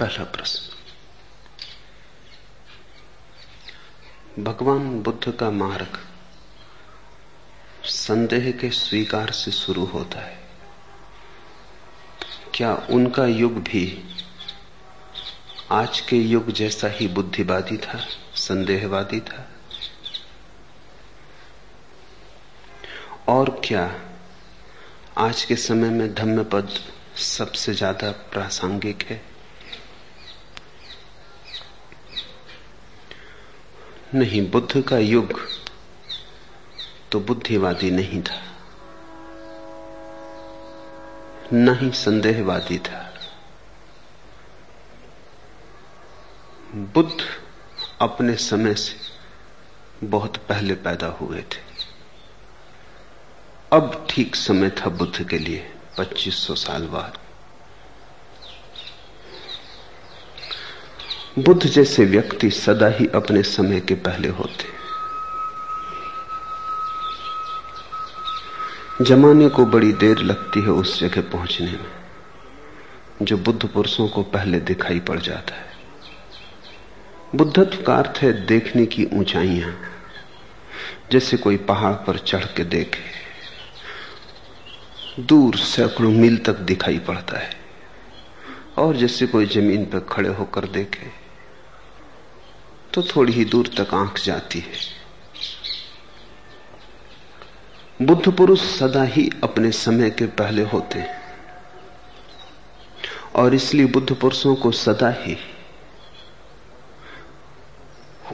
पहला प्रश्न। भगवान बुद्ध का मार्ग संदेह के स्वीकार से शुरू होता है। क्या उनका युग भी आज के युग जैसा ही बुद्धिवादी था, संदेहवादी था? और क्या आज के समय में धम्मपद सबसे ज़्यादा प्रासंगिक है? नहीं, बुद्ध का युग तो बुद्धिवादी नहीं था। न ही संदेहवादी था। बुद्ध अपने समय से बहुत पहले पैदा हुए थे। अब ठीक समय था बुद्ध के लिए 2500 साल बाद। बुद्ध जैसे व्यक्ति सदा ही अपने समय के पहले होते जमाने को बड़ी देर लगती है उस जगह पहुँचने में, जो बुद्ध पुरुषों को पहले दिखाई पड़ जाता है। बुद्धत्व का अर्थ है देखने की ऊंचाइयाँ, जैसे कोई पहाड़ पर चढ़ के देखे। दूर सैकड़ों मील तक दिखाई पड़ता है, और जैसे कोई ज़मीन पर खड़े होकर देखे। तो थोड़ी ही दूर तक आँख जाती है। बुद्ध पुरुष सदा ही अपने समय के पहले होते हैं। और इसलिए बुद्ध पुरुषों को सदा ही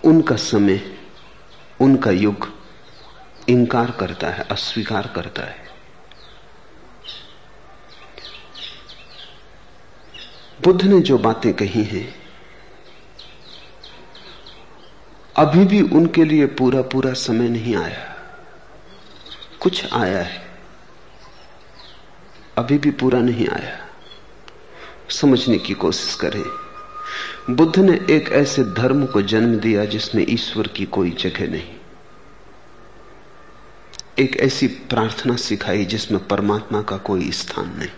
उनका समय, उनका युग इंकार करता है, अस्वीकार करता है। बुद्ध ने जो बातें कही हैं अभी भी उनके लिए पूरा पूरा समय नहीं आया। कुछ आया है। अभी भी पूरा नहीं आया। समझने की कोशिश करें। बुद्ध ने एक ऐसे धर्म को जन्म दिया जिसमें ईश्वर की कोई जगह नहीं। एक ऐसी प्रार्थना सिखाई जिसमें परमात्मा का कोई स्थान नहीं।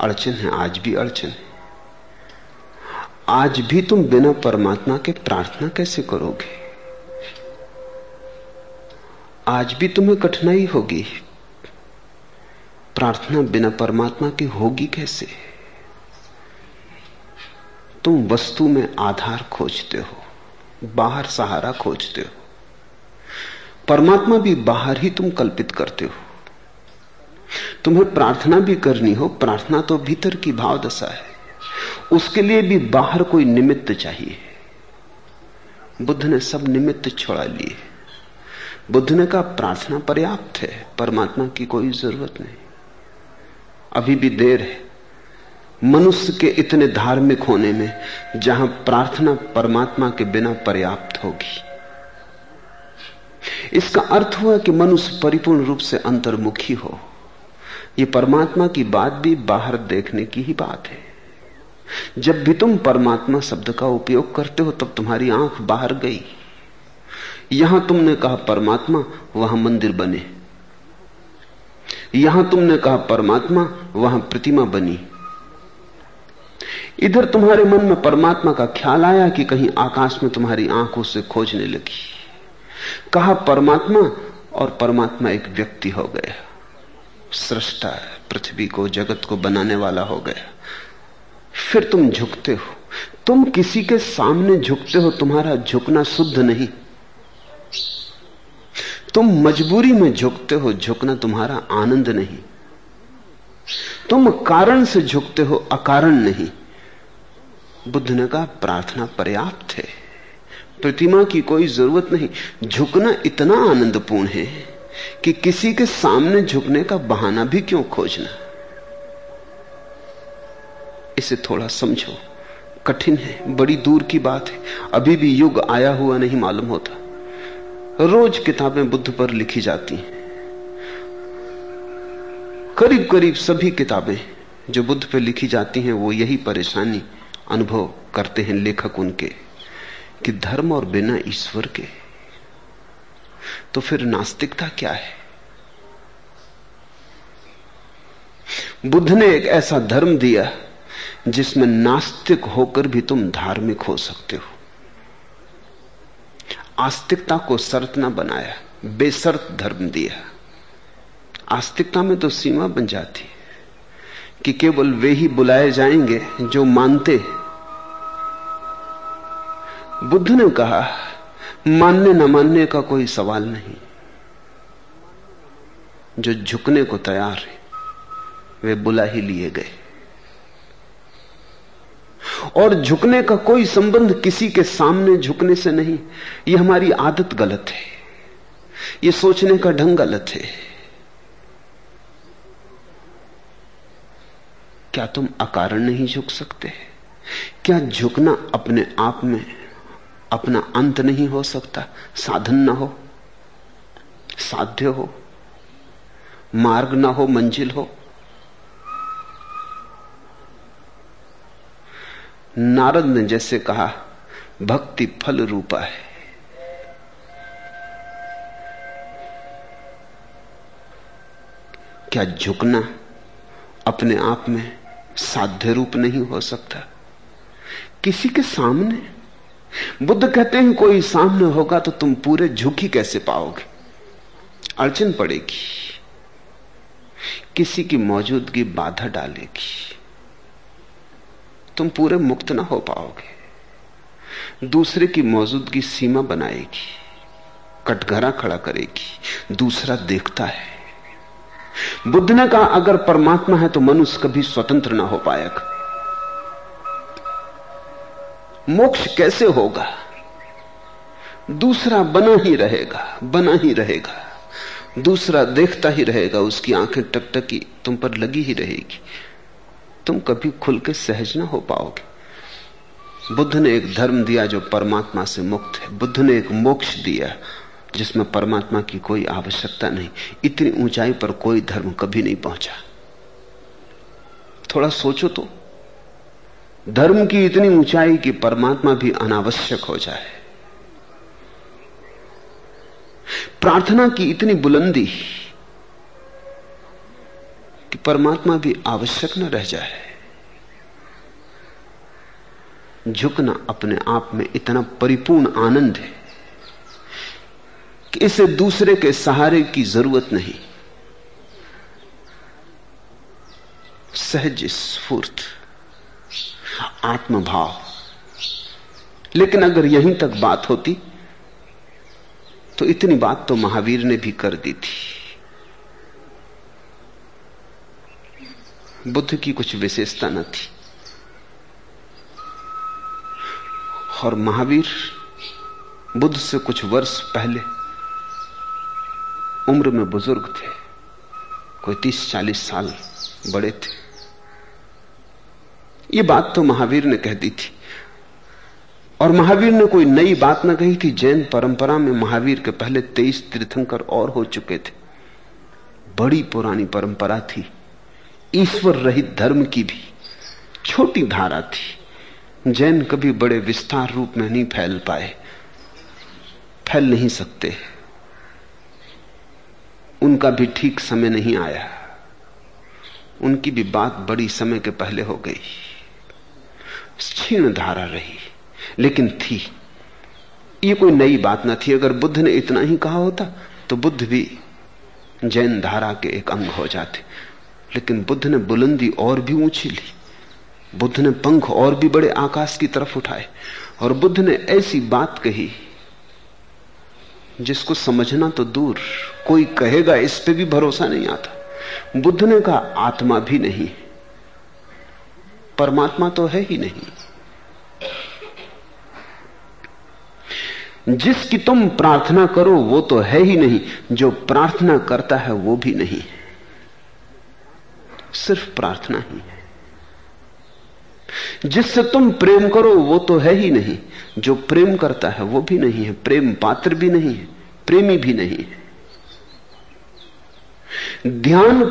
अड़चन है, आज भी अड़चन है। आज भी तुम बिना परमात्मा के प्रार्थना कैसे करोगे? आज भी तुम्हें कठिनाई होगी। प्रार्थना बिना परमात्मा की होगी कैसे? तुम वस्तु में आधार खोजते हो, बाहर सहारा खोजते हो। परमात्मा भी बाहर ही तुम कल्पित करते हो। तुम्हें प्रार्थना भी करनी हो, प्रार्थना तो भीतर की भाव दशा है। उसके लिए भी बाहर कोई निमित्त चाहिए। बुद्ध ने सब निमित्त छोड़ा लिए। बुद्ध ने कहा, प्रार्थना पर्याप्त है, परमात्मा की कोई ज़रूरत नहीं। अभी भी देर है। मनुष्य के इतने धार्मिक होने में, जहाँ प्रार्थना परमात्मा के बिना पर्याप्त होगी। इसका अर्थ हुआ कि मनुष्य परिपूर्ण रूप से अंतर्मुखी हो। यह परमात्मा की बात भी बाहर देखने की ही बात है। जब भी तुम परमात्मा शब्द का उपयोग करते हो, तब तुम्हारी आँख बाहर गई। यहाँ तुमने कहा, परमात्मा, वहाँ मंदिर बने। यहाँ तुमने कहा, परमात्मा, वहाँ प्रतिमा बनी। इधर तुम्हारे मन में परमात्मा का ख्याल आया कि कहीं आकाश में तुम्हारी आँखों से खोजने लगी। कहा, परमात्मा, और परमात्मा एक व्यक्ति हो गया। सृष्टा पृथ्वी को, जगत को बनाने वाला हो गया। फिर तुम झुकते हो। तुम किसी के सामने झुकते हो, तुम्हारा झुकना शुद्ध नहीं। तुम मजबूरी में झुकते हो, झुकना तुम्हारा आनंद नहीं। तुम कारण से झुकते हो, अकारण नहीं। बुद्ध ने कहा, प्रार्थना पर्याप्त है। प्रतिमा की कोई ज़रूरत नहीं। झुकना इतना आनंदपूर्ण है कि किसी के सामने झुकने का बहाना भी क्यों खोजना? इसे थोड़ा समझो। कठिन है, बड़ी दूर की बात है। अभी भी युग आया हुआ नहीं मालूम होता। रोज किताबें बुद्ध पर लिखी जाती हैं। करीब करीब सभी किताबें जो बुद्ध पर लिखी जाती हैं, वो यही परेशानी अनुभव करते हैं लेखक उनके, कि धर्म और बिना ईश्वर के। तो फिर नास्तिकता क्या है? बुद्ध ने एक ऐसा धर्म दिया जिसमें नास्तिक होकर भी तुम धार्मिक हो सकते हो। आस्तिकता को शर्त ना बनाया बेसर्त धर्म दिया। आस्तिकता में तो सीमा बन जाती कि केवल वे ही बुलाए जाएँगे जो मानते बुद्ध ने कहा, मानने न मानने का कोई सवाल नहीं। जो झुकने को तैयार है, वे बुला ही लिए गए। और झुकने का कोई संबंध किसी के सामने झुकने से नहीं। यह हमारी आदत गलत है। यह सोचने का ढंग गलत है। क्या तुम अकारण नहीं झुक सकते? क्या झुकना अपने आप में अपना अंत नहीं हो सकता? साधन ना हो। साध्य हो। मार्ग ना हो, मंजिल हो। नारद ने जैसे कहा, भक्ति फल रूपा है। क्या झुकना अपने आप में साध्य रूप नहीं हो सकता? किसी के सामने? बुद्ध कहते हैं, कोई सामने होगा तो तुम पूरे झुकी कैसे पाओगे? अड़चन पड़ेगी। किसी की मौजूदगी बाधा डालेगी। तुम पूरे मुक्त ना हो पाओगे। दूसरे की मौजूदगी सीमा बनाएगी, कटघरा खड़ा करेगी, दूसरा देखता है। बुद्ध ने कहा, अगर परमात्मा है तो मनुष्य कभी स्वतंत्र ना हो पाएगा मोक्ष कैसे होगा? दूसरा बना ही रहेगा, बना ही रहेगा। दूसरा देखता ही रहेगा, उसकी आँखें टकटकी तुम पर लगी ही रहेगी। तुम कभी खुल के सहज ना हो पाओगे। बुद्ध ने एक धर्म दिया जो परमात्मा से मुक्त है। बुद्ध ने एक मोक्ष दिया जिसमें परमात्मा की कोई आवश्यकता नहीं। इतनी ऊंचाई पर कोई धर्म कभी नहीं पहुँचा। थोड़ा सोचो तो। धर्म की इतनी ऊंचाई कि परमात्मा भी अनावश्यक हो जाए। प्रार्थना की इतनी बुलंदी कि परमात्मा भी आवश्यक न रह जाए। झुकना अपने आप में इतना परिपूर्ण आनंद है कि इसे दूसरे के सहारे की ज़रूरत नहीं। सहज स्फूर्त, आत्मभाव। लेकिन अगर यहीं तक बात होती तो इतनी बात तो महावीर ने भी कर दी थी। बुद्ध की कुछ विशेषता न थी। और महावीर बुद्ध से कुछ वर्ष पहले उम्र में बुज़ुर्ग थे, कोई तीस चालीस साल बड़े थे। ये बात तो महावीर ने कह दी थी। और महावीर ने कोई नई बात ना कही थी, जैन परंपरा में महावीर के पहले तेईस तीर्थंकर और हो चुके थे। बड़ी पुरानी परंपरा थी। ईश्वर रहित धर्म की भी छोटी धारा थी। जैन कभी बड़े विस्तार रूप में नहीं फैल पाए। फैल नहीं सकते। उनका भी ठीक समय नहीं आया। उनकी भी बात बड़ी समय के पहले हो गई। क्षीण धारा रही, लेकिन थी। ये कोई नई बात ना थी। अगर बुद्ध ने इतना ही कहा होता तो बुद्ध भी जैन धारा के एक अंग हो जाते। लेकिन बुद्ध ने बुलंदी और भी ऊँची ली। बुद्ध ने पंख और भी बड़े आकाश की तरफ़ उठाए और बुद्ध ने ऐसी बात कही, जिसको समझना तो दूर, कोई कहेगा इस पे भी भरोसा नहीं आता। बुद्ध ने कहा, आत्मा भी नहीं परमात्मा तो है ही नहीं। जिसकी तुम प्रार्थना करो, वो तो है ही नहीं, जो प्रार्थना करता है वो भी नहीं सिर्फ़ प्रार्थना ही है। जिससे तुम प्रेम करो, वो तो है ही नहीं। जो प्रेम करता है, वो भी नहीं है। प्रेम पात्र भी नहीं है, प्रेमी भी नहीं है। ध्यान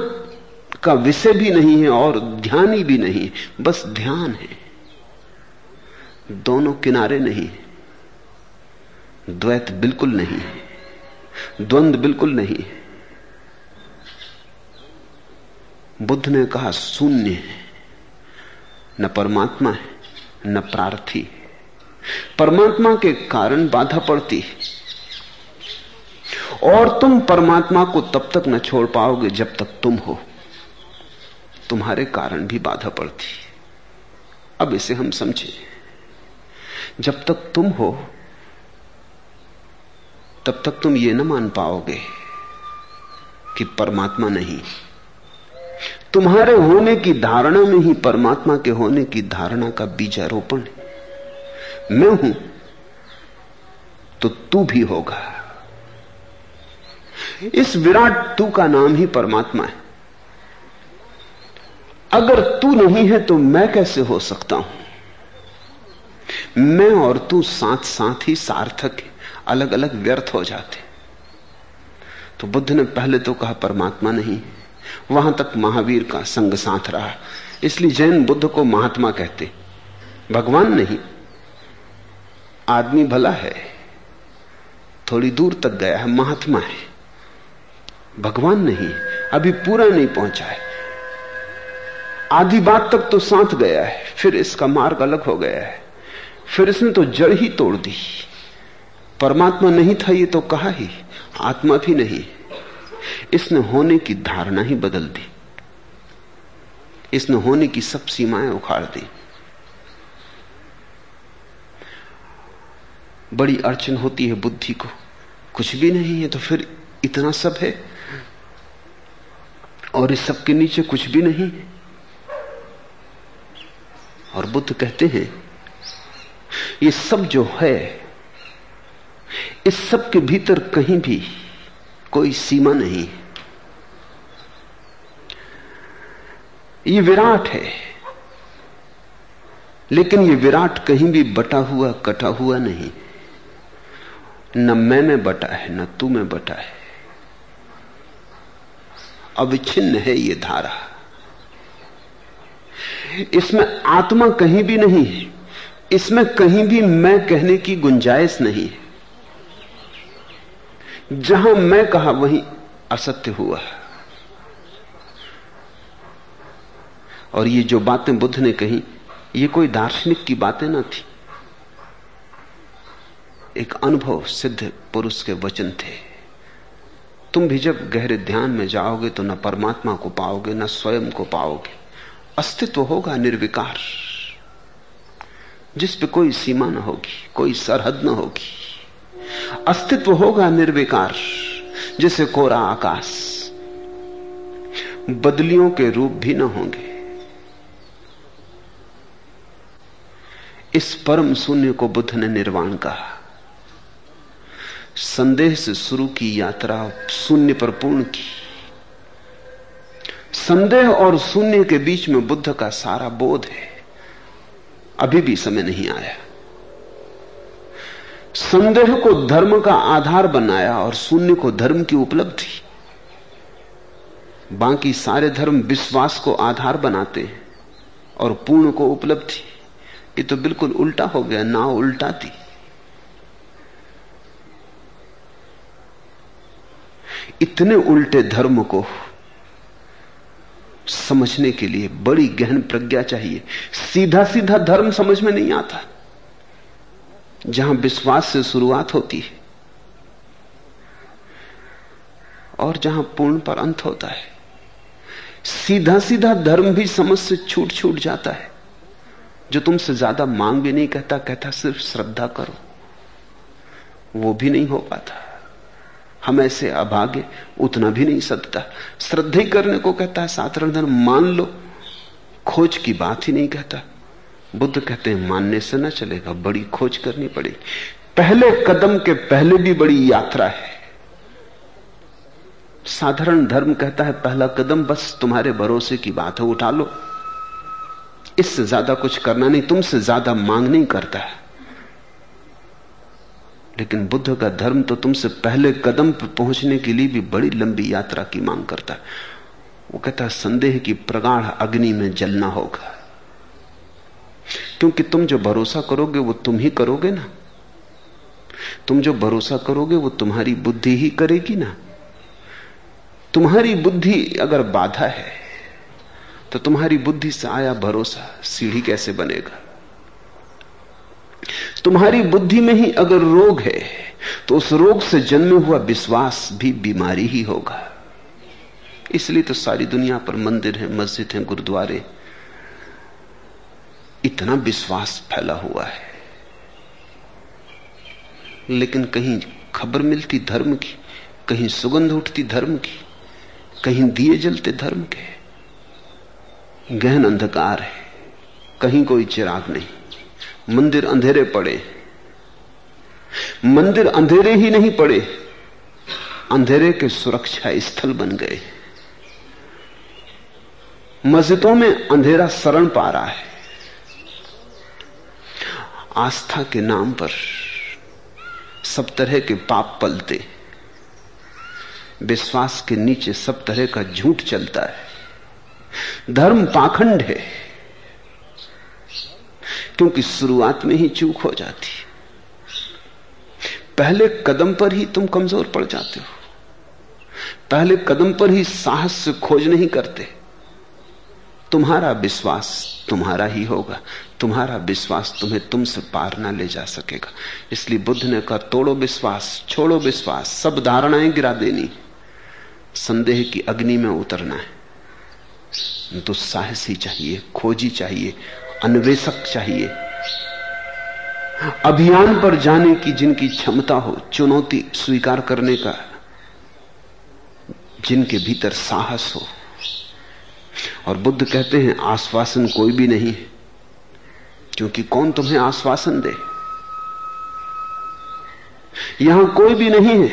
का विषय भी नहीं है और ध्यानी भी नहीं है। बस ध्यान है। दोनों किनारे नहीं द्वैत बिल्कुल नहीं है। द्वंद बिल्कुल नहीं है। बुद्ध ने कहा, शून्य है। न परमात्मा है, न प्रार्थी परमात्मा के कारण बाधा पड़ती है। और तुम परमात्मा को तब तक न छोड़ पाओगे जब तक तुम हो। तुम्हारे कारण भी बाधा पड़ती अब इसे हम समझे। जब तक तुम हो, तब तक तुम ये न मान पाओगे कि परमात्मा नहीं तुम्हारे होने की धारणा में ही परमात्मा के होने की धारणा का बीजारोपण है। मैं हूँ तो तू भी होगा। इस विराट तू का नाम ही परमात्मा है। अगर तू नहीं है तो मैं कैसे हो सकता हूँ? मैं और तू साथ साथ ही सार्थक है अलग अलग व्यर्थ हो जाते तो बुद्ध ने पहले तो कहा, परमात्मा नहीं वहाँ तक महावीर का संग साथ रहा। इसलिए जैन बुद्ध को महात्मा कहते, भगवान नहीं, आदमी भला है, थोड़ी दूर तक गया है, महात्मा है। भगवान नहीं, अभी पूरा नहीं पहुँचा है। आधी बात तक तो साथ गया है, फिर इसका मार्ग अलग हो गया है। फिर इसने तो जड़ ही तोड़ दी। परमात्मा नहीं था ये तो कहा ही, आत्मा भी नहीं। इसने होने की धारणा ही बदल दी। इसने होने की सब सीमाएँ उखाड़ दी। बड़ी अड़चन होती है बुद्धि को। कुछ भी नहीं है तो फिर इतना सब है। और इस सब के नीचे कुछ भी नहीं और बुद्ध कहते हैं, ये सब जो है, इस सब के भीतर कहीं भी कोई सीमा नहीं। ये विराट है। लेकिन ये विराट कहीं भी बटा हुआ, कटा हुआ नहीं। न मैं में बटा है, न तू में बटा है। अविच्छिन्न है ये धारा। इसमें आत्मा कहीं भी नहीं है। इसमें कहीं भी मैं कहने की गुंजाइश नहीं है। जहाँ मैं कहा वहीं असत्य हुआ। और ये जो बातें बुद्ध ने कही, ये कोई दार्शनिक की बातें ना थी। एक अनुभव सिद्ध पुरुष के वचन थे। तुम भी जब गहरे ध्यान में जाओगे तो न परमात्मा को पाओगे, न स्वयं को पाओगे। अस्तित्व होगा निर्विकार। जिस पे कोई सीमा न होगी, कोई सरहद न होगी। अस्तित्व होगा निर्विकार, जैसे कोरा आकाश। बदलियों के रूप भी न होंगे। इस परम शून्य को बुद्ध ने निर्वाण कहा। संदेह से शुरू की यात्रा शून्य पर पूर्ण की। संदेह और शून्य के बीच में बुद्ध का सारा बोध है। अभी भी समय नहीं आया। संदेह को धर्म का आधार बनाया और शून्य को धर्म की उपलब्धि। बाकी सारे धर्म विश्वास को आधार बनाते हैं और पूर्ण को उपलब्धि। ये तो बिल्कुल उल्टा हो गया, ना उल्टाती। इतने उल्टे धर्म को समझने के लिए बड़ी गहन प्रज्ञा चाहिए। सीधा सीधा धर्म समझ में नहीं आता। जहाँ विश्वास से शुरुआत होती है और जहाँ पूर्ण पर अंत होता है। सीधा सीधा धर्म भी समझ से छूट छूट जाता है। जो तुमसे ज़्यादा मांग भी नहीं, कहता कहता, सिर्फ़ श्रद्धा करो। वो भी नहीं हो पाता। हम ऐसे अभागे, उतना भी नहीं सकता। श्रद्धा करने को कहता है साधारण धर्म मान लो। खोज की बात ही नहीं कहता। बुद्ध कहते हैं, मानने से ना चलेगा, बड़ी खोज करनी पड़ेगी। पहले कदम के पहले भी बड़ी यात्रा है। साधारण धर्म कहता है, पहला कदम बस तुम्हारे भरोसे की बात है, उठा लो। इससे ज़्यादा कुछ करना नहीं, तुमसे ज़्यादा मांग नहीं करता है। लेकिन बुद्ध का धर्म तो तुमसे पहले कदम पर पहुँचने के लिए भी बड़ी लंबी यात्रा की मांग करता है। वो कहता है, संदेह की प्रगाढ़ अग्नि में जलना होगा। क्योंकि तुम जो भरोसा करोगे वो तुम ही करोगे ना। तुम जो भरोसा करोगे वो तुम्हारी बुद्धि ही करेगी ना। तुम्हारी बुद्धि अगर बाधा है तो तुम्हारी बुद्धि से आया भरोसा सीढ़ी कैसे बनेगा? तुम्हारी बुद्धि में ही अगर रोग है तो उस रोग से जन्मे हुआ विश्वास भी बीमारी ही होगा। इसलिए तो सारी दुनिया पर मंदिर है, मस्जिद है, गुरुद्वारे इतना विश्वास फैला हुआ है। लेकिन कहीं खबर मिलती धर्म की, कहीं सुगंध उठती धर्म की, कहीं दिए जलते धर्म के। गहन अंधकार है, कहीं कोई चिराग नहीं। मंदिर अंधेरे पड़े मंदिर अंधेरे ही नहीं पड़े अंधेरे के सुरक्षा स्थल बन गए मस्जिदों में अंधेरा शरण पा रहा है। आस्था के नाम पर सब तरह के पाप पलते। विश्वास के नीचे सब तरह का झूठ चलता है। धर्म पाखंड है, क्योंकि शुरुआत में ही चूक हो जाती। पहले कदम पर ही तुम कमज़ोर पड़ जाते हो। पहले कदम पर ही साहस से खोज नहीं करते। तुम्हारा विश्वास तुम्हारा ही होगा। तुम्हारा विश्वास तुम्हें तुमसे पार ना ले जा सकेगा। इसलिए बुद्ध ने कहा, तोड़ो विश्वास, छोड़ो विश्वास, सब धारणाएँ गिरा देनी। संदेह की अग्नि में उतरना है। साहस ही चाहिए, खोजी चाहिए, अन्वेषक चाहिए। अभियान पर जाने की जिनकी क्षमता हो, चुनौती स्वीकार करने का, जिनके भीतर साहस हो। और बुद्ध कहते हैं, आश्वासन कोई भी नहीं है। क्योंकि कौन तुम्हें आश्वासन दे? यहाँ कोई भी नहीं है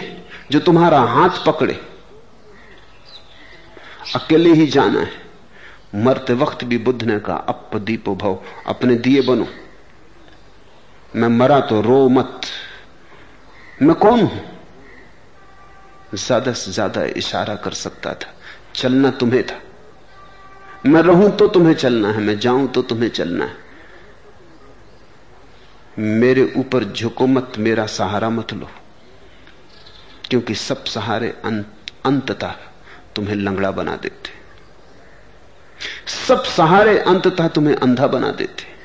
जो तुम्हारा हाथ पकड़े। अकेले ही जाना है। मरते वक्त भी बुद्ध ने कहा अप दीपो भव। अपने दिए बनो। मैं मरा तो रो मत। मैं कौन हूँ? ज़्यादा से ज़्यादा इशारा कर सकता था। चलना तुम्हें था। मैं रहूँ तो तुम्हें चलना है। मैं जाऊँ तो तुम्हें चलना है। मेरे ऊपर झुको मत, मेरा सहारा मत लो। क्योंकि सब सहारे अंत, अंततः तुम्हें लंगड़ा बना देते। सब सहारे अंततः तुम्हें अंधा बना देते।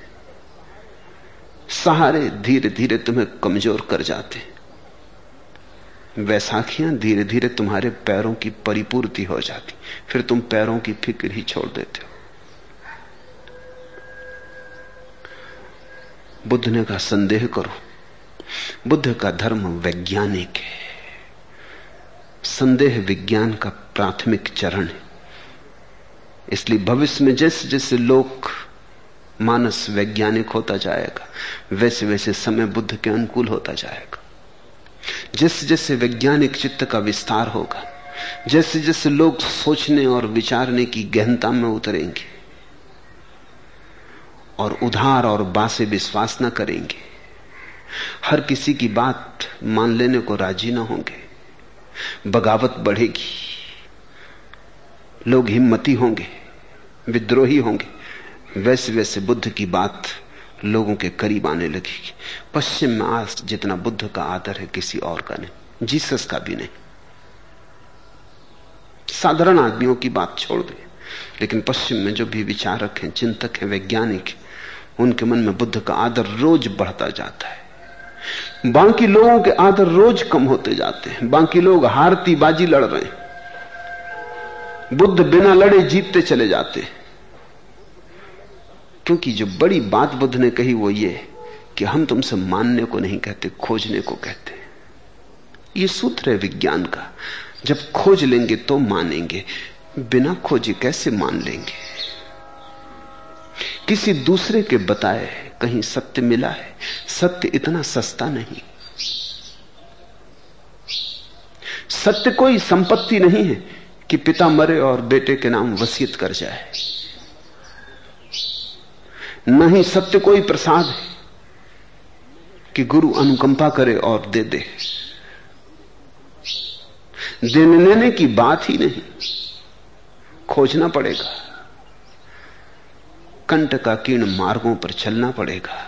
सहारे धीरे धीरे तुम्हें कमज़ोर कर जाते। वैसाखियाँ धीरे धीरे तुम्हारे पैरों की परिपूर्ति हो जाती। फिर तुम पैरों की फ़िक्र ही छोड़ देते हो। बुद्ध ने कहा, संदेह करो। बुद्ध का धर्म वैज्ञानिक है। संदेह विज्ञान का प्राथमिक चरण है। इसलिए भविष्य में जैसे जैसे लोग मानस वैज्ञानिक होता जाएगा, वैसे वैसे समय बुद्ध के अनुकूल होता जाएगा। जैसे जैसे वैज्ञानिक चित्त का विस्तार होगा, जैसे जैसे लोग सोचने और विचारने की गहनता में उतरेंगे और उधार और बासे विश्वास न करेंगे। हर किसी की बात मान लेने को राज़ी ना होंगे। बगावत बढ़ेगी। लोग हिम्मती होंगे, विद्रोही होंगे। वैसे वैसे बुद्ध की बात लोगों के करीब आने लगेगी। पश्चिम में आज जितना बुद्ध का आदर है, किसी और का नहीं। जीसस का भी नहीं। साधारण आदमियों की बात छोड़ दे। लेकिन पश्चिम में जो भी विचारक हैं, चिंतक हैं, वैज्ञानिक उनके मन में बुद्ध का आदर रोज बढ़ता जाता है। बाकी लोगों के आदर रोज कम होते जाते हैं। बाकी लोग हारती बाजी लड़ रहे हैं। बुद्ध बिना लड़े जीतते चले जाते क्योंकि जो बड़ी बात बुद्ध ने कही वो ये कि हम तुमसे मानने को नहीं कहते, खोजने को कहते ये सूत्र है विज्ञान का। जब खोज लेंगे तो मानेंगे। बिना खोजे कैसे मान लेंगे? किसी दूसरे के बताए कहीं सत्य मिला है? सत्य इतना सस्ता नहीं। सत्य कोई संपत्ति नहीं है कि पिता मरे और बेटे के नाम वसीयत कर जाए। न ही सत्य कोई प्रसाद है कि गुरु अनुकंपा करे और दे दे। देने लेने की बात ही नहीं। खोजना पड़ेगा। कंट का कीर्ण मार्गों पर चलना पड़ेगा।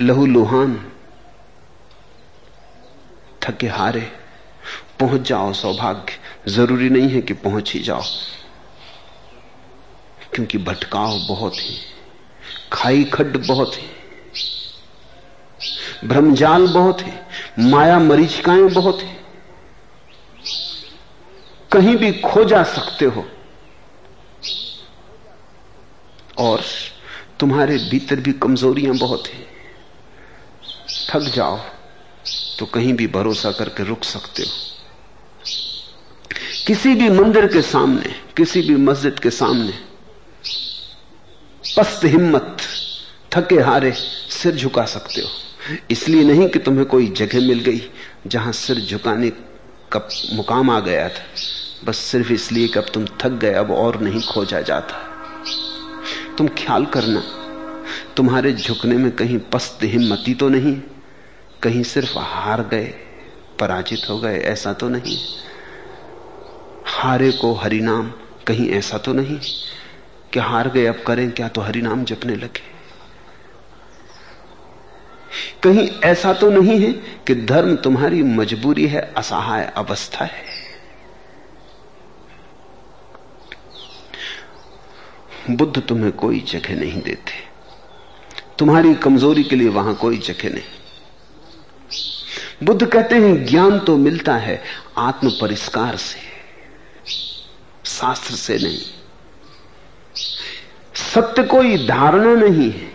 लहू लुहान, थके हारे, पहुँच जाओ सौभाग्य। ज़रूरी नहीं है कि पहुँच ही जाओ, क्योंकि भटकाव बहुत है, खाई खड्ड बहुत है, भ्रमजाल बहुत है, माया मरीचिकाएँ बहुत है। कहीं भी खो जा सकते हो। और तुम्हारे भीतर भी कमजोरियाँ बहुत हैं। थक जाओ तो कहीं भी भरोसा करके रुक सकते हो। किसी भी मंदिर के सामने, किसी भी मस्जिद के सामने, पस्त हिम्मत, थके हारे सिर झुका सकते हो। इसलिए नहीं कि तुम्हें कोई जगह मिल गई जहाँ सिर झुकाने का मुकाम आ गया था। बस सिर्फ़ इसलिए कि अब तुम थक गए, अब और नहीं खोजा जाता। तुम ख्याल करना। तुम्हारे झुकने में कहीं पस्त हिम्मती तो नहीं, कहीं सिर्फ़ हार गए, पराजित हो गए, ऐसा तो नहीं। हारे को हरिनाम, कहीं ऐसा तो नहीं कि हार गए, अब करें क्या तो हरिनाम जपने लगे। कहीं ऐसा तो नहीं है कि धर्म तुम्हारी मजबूरी है, असहाय अवस्था है। बुद्ध तुम्हें कोई जगह नहीं देते। तुम्हारी कमज़ोरी के लिए वहाँ कोई जगह नहीं। बुद्ध कहते हैं, ज्ञान तो मिलता है आत्म परिष्कार से, शास्त्र से नहीं। सत्य कोई धारणा नहीं है,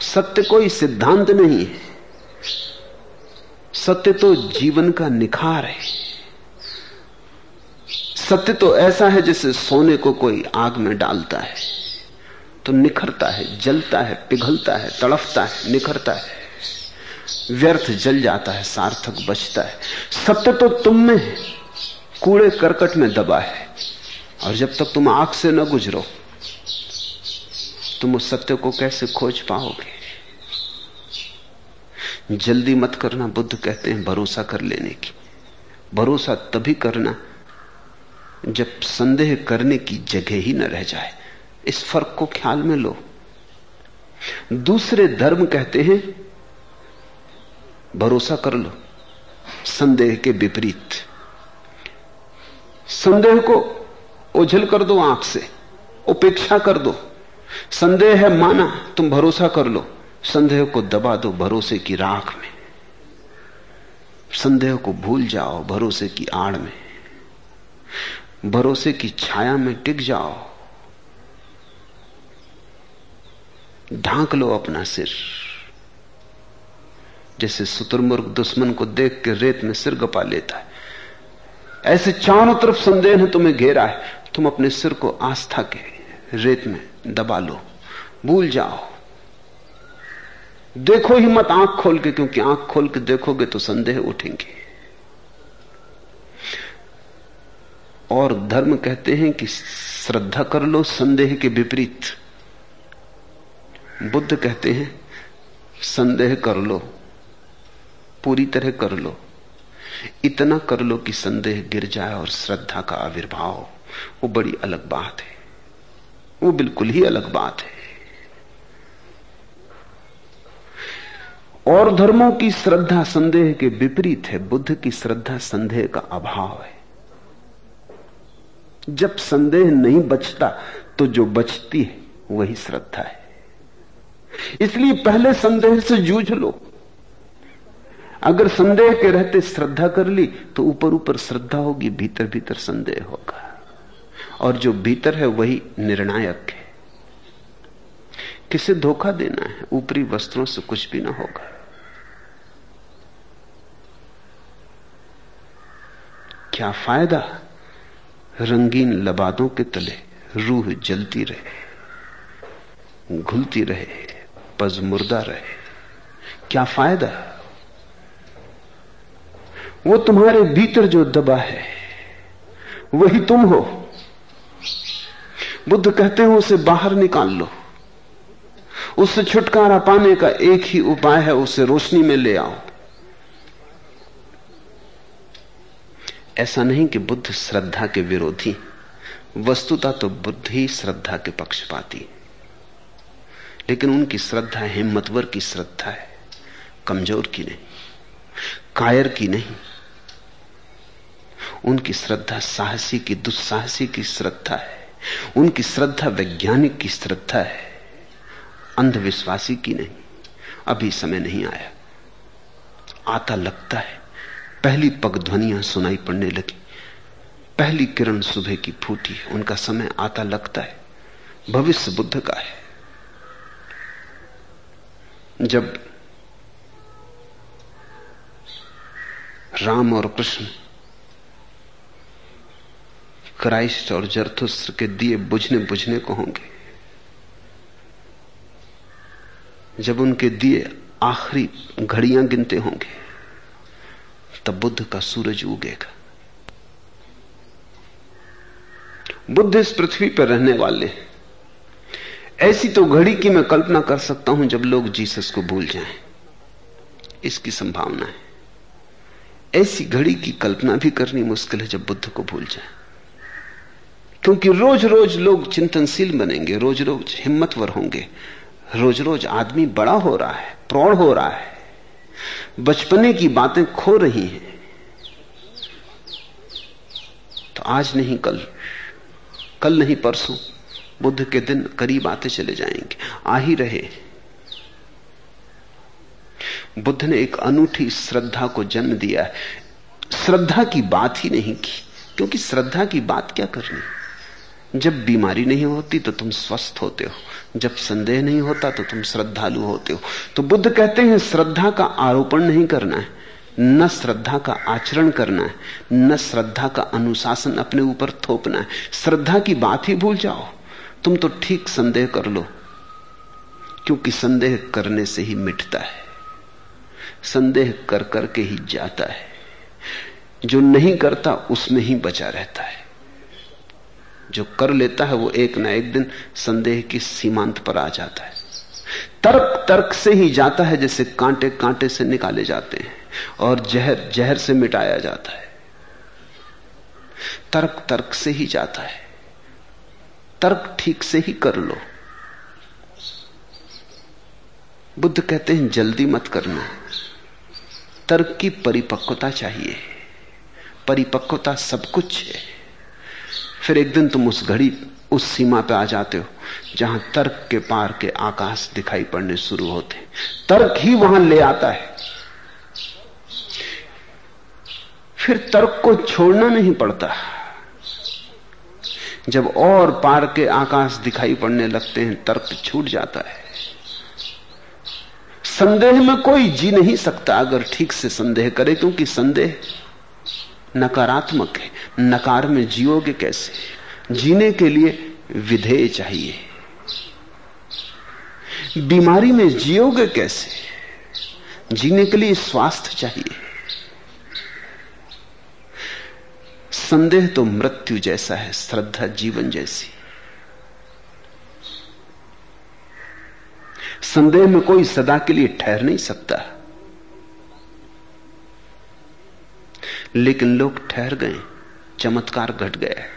सत्य कोई सिद्धांत नहीं है। सत्य तो जीवन का निखार है। सत्य तो ऐसा है जैसे सोने को कोई आग में डालता है। तो निखरता है, जलता है, पिघलता है, तड़फता है, निखरता है। व्यर्थ जल जाता है, सार्थक बचता है। सत्य तो तुम में है, कूड़े करकट में दबा है। और जब तक तुम आँख से न गुजरो, तुम उस सत्य को कैसे खोज पाओगे? जल्दी मत करना बुद्ध कहते हैं, भरोसा कर लेने की। भरोसा तभी करना जब संदेह करने की जगह ही न रह जाए। इस फ़र्क को ख्याल में लो। दूसरे धर्म कहते हैं, भरोसा कर लो। संदेह के विपरीत। संदेह को ओझल कर दो आँख से, उपेक्षा कर दो। संदेह है माना, तुम भरोसा कर लो। संदेह को दबा दो भरोसे की राख में। संदेह को भूल जाओ भरोसे की आड़ में। भरोसे की छाया में टिक जाओ। ढांक लो अपना सिर। जैसे सुतुरमुर्ग दुश्मन को देख के रेत में सिर गपा लेता है। ऐसे चारों तरफ़ संदेह ने तुम्हें घेरा है। तुम अपने सिर को आस्था के रेत में दबा लो। भूल जाओ। देखो ही मत आँख खोल के, क्योंकि आँख खोल के देखोगे तो संदेह उठेंगे। और धर्म कहते हैं कि श्रद्धा कर लो, संदेह के विपरीत। बुद्ध कहते हैं, संदेह कर लो, पूरी तरह कर लो। इतना कर लो कि संदेह गिर जाए और श्रद्धा का आविर्भाव। वो बड़ी अलग बात है। वो बिल्कुल ही अलग बात है। और धर्मों की श्रद्धा संदेह के विपरीत है। बुद्ध की श्रद्धा संदेह का अभाव है। जब संदेह नहीं बचता तो जो बचती है, वही श्रद्धा है। इसलिए पहले संदेह से जूझ लो। अगर संदेह के रहते श्रद्धा कर ली तो ऊपर ऊपर श्रद्धा होगी, भीतर भीतर संदेह होगा। और जो भीतर है, वही निर्णायक है। किसे धोखा देना है? ऊपरी वस्त्रों से कुछ भी ना होगा। क्या फ़ायदा? रंगीन लबादों के तले रूह जलती रहे, घुलती रहे पज मुर्दा रहे। क्या फ़ायदा? वो तुम्हारे भीतर जो दबा है, वही तुम हो। बुद्ध कहते हो, उसे बाहर निकाल लो। उससे छुटकारा पाने का एक ही उपाय है, उसे रोशनी में ले आओ। ऐसा नहीं कि बुद्ध श्रद्धा के विरोधी। वस्तुता तो बुद्ध ही श्रद्धा के पक्षपाती। लेकिन उनकी श्रद्धा हिम्मतवर की श्रद्धा है, कमज़ोर की नहीं, कायर की नहीं। उनकी श्रद्धा साहसी की, दुस्साहसी की श्रद्धा है। उनकी श्रद्धा वैज्ञानिक की श्रद्धा है। अंधविश्वासी की नहीं। अभी समय नहीं आया। आता लगता है। पहली पगध्वनियाँ सुनाई पड़ने लगी। पहली किरण सुबह की फूटी, उनका समय आता लगता है। भविष्य बुद्ध का है। जब राम और कृष्ण क्राइस्ट और जरथुस्त्र के दिए बुझने बुझने को होंगे, जब उनके दिए आखिरी घड़ियाँ गिनते होंगे तब बुद्ध का सूरज उगेगा। बुद्ध इस पृथ्वी पर रहने वाले ऐसी तो घड़ी की मैं कल्पना कर सकता हूँ जब लोग जीसस को भूल जाएँ। इसकी संभावना है। ऐसी घड़ी की कल्पना भी करनी मुश्किल है जब बुद्ध को भूल जाए। क्योंकि रोज रोज लोग चिंतनशील बनेंगे रोज रोज हिम्मतवर होंगे। रोज रोज आदमी बड़ा हो रहा है, प्रौढ़ हो रहा है। बचपने की बातें खो रही हैं। तो आज नहीं, कल कल नहीं, परसों, बुद्ध के दिन करीब आते चले जाएँगे, आ ही रहे बुद्ध ने एक अनूठी श्रद्धा को जन्म दिया है। श्रद्धा की बात ही नहीं की, क्योंकि श्रद्धा की बात क्या करनी? जब बीमारी नहीं होती तो तुम स्वस्थ होते हो। जब संदेह नहीं होता तो तुम श्रद्धालु होते हो। तो बुद्ध कहते हैं, श्रद्धा का आरोपण नहीं करना है। न श्रद्धा का आचरण करना है, न श्रद्धा का अनुशासन अपने ऊपर थोपना है। श्रद्धा की बात ही भूल जाओ। तुम तो ठीक संदेह कर लो, क्योंकि संदेह करने से ही मिटता है। संदेह कर करके ही जाता है। जो नहीं करता, उसमें ही बचा रहता है। जो कर लेता है वो एक ना एक दिन संदेह की सीमांत पर आ जाता है। तर्क तर्क से ही जाता है जैसे कांटे कांटे से निकाले जाते हैं और जहर जहर से मिटाया जाता है। तर्क तर्क से ही जाता है। तर्क ठीक से ही कर लो। बुद्ध कहते हैं, जल्दी मत करना। तर्क की परिपक्वता चाहिए। परिपक्वता सब कुछ है। फिर एक दिन तुम उस घड़ी, उस सीमा पे आ जाते हो, जहाँ तर्क के पार के आकाश दिखाई पड़ने शुरू होते तर्क ही वहाँ ले आता है। फिर तर्क को छोड़ना नहीं पड़ता। जब और पार के आकाश दिखाई पड़ने लगते हैं, तर्क छूट जाता है। संदेह में कोई जी नहीं सकता, अगर ठीक से संदेह करे, क्योंकि संदेह नकारात्मक है। नकार में जियोगे कैसे? जीने के लिए विधेय चाहिए। बीमारी में जियोगे कैसे? जीने के लिए स्वास्थ्य चाहिए। संदेह तो मृत्यु जैसा है, श्रद्धा जीवन जैसी। संदेह में कोई सदा के लिए ठहर नहीं सकता। लेकिन लोग ठहर गए, चमत्कार घट गया है।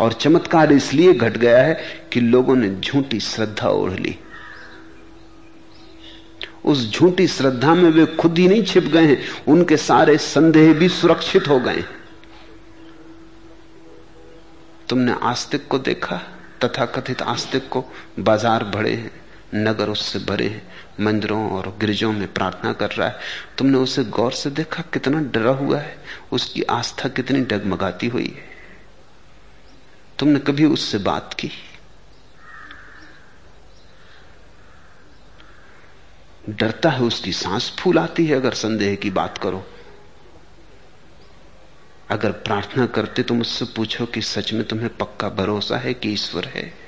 और चमत्कार इसलिए घट गया है कि लोगों ने झूठी श्रद्धा ओढ़ ली। उस झूठी श्रद्धा में वे खुद ही नहीं छिप गए हैं, उनके सारे संदेह भी सुरक्षित हो गए तुमने आस्तिक को देखा तथा कथित आस्तिक को बाज़ार भरे हैं। नगर उससे भरे मंदिरों और गिरजों में प्रार्थना कर रहा है। तुमने उसे गौर से देखा? कितना डरा हुआ है। उसकी आस्था कितनी डगमगाती हुई है। तुमने कभी उससे बात की? डरता है उसकी सांस फूल आती है अगर संदेह की बात करो। अगर प्रार्थना करते तो मुझसे पूछो कि सच में तुम्हें पक्का भरोसा है कि ईश्वर है?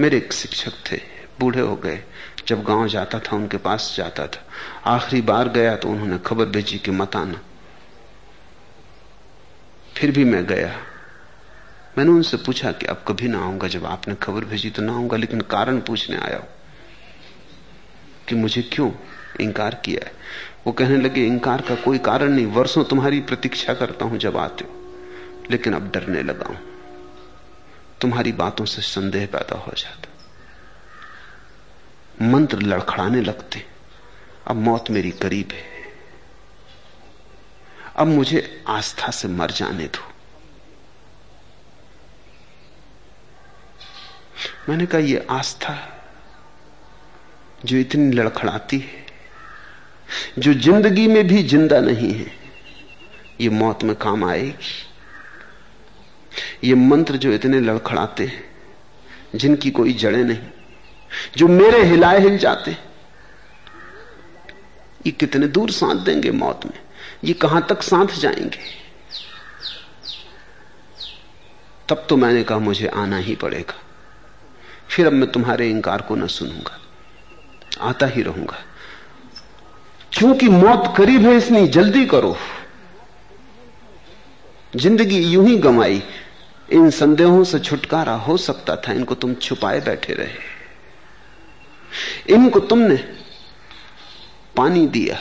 मेरे एक शिक्षक थे, बूढ़े हो गए। जब गाँव जाता था, उनके पास जाता था। आखिरी बार गया तो उन्होंने खबर भेजी कि मत आना। फिर भी मैं गया। मैंने उनसे पूछा कि अब कभी ना आऊँगा, जब आपने खबर भेजी तो ना आऊँगा, लेकिन कारण पूछने आया कि मुझे क्यों इंकार किया है। वो कहने लगे, इंकार का कोई कारण नहीं, वर्षों तुम्हारी प्रतीक्षा करता हूँ जब आते हो, लेकिन अब डरने लगा हूँ। तुम्हारी बातों से संदेह पैदा हो जाता। मंत्र लड़खड़ाने लगते, अब मौत मेरी करीब है। अब मुझे आस्था से मर जाने दो। मैंने कहा यह आस्था जो इतनी लड़खड़ाती है, जो ज़िंदगी में भी ज़िंदा नहीं है, ये मौत में काम आएगी। ये मंत्र जो इतने लड़खड़ाते हैं, जिनकी कोई जड़ें नहीं, जो मेरे हिलाए हिल जाते ये कितने दूर साथ देंगे मौत में? ये कहाँ तक साथ जाएँगे? तब तो मैंने कहा, मुझे आना ही पड़ेगा। फिर अब मैं तुम्हारे इंकार को न सुनूँगा, आता ही रहूँगा। क्योंकि मौत करीब है, इसलिए जल्दी करो। ज़िंदगी यूँ ही गंवाई इन संदेहों से छुटकारा हो सकता था, इनको तुम छुपाए बैठे रहे। इनको तुमने पानी दिया,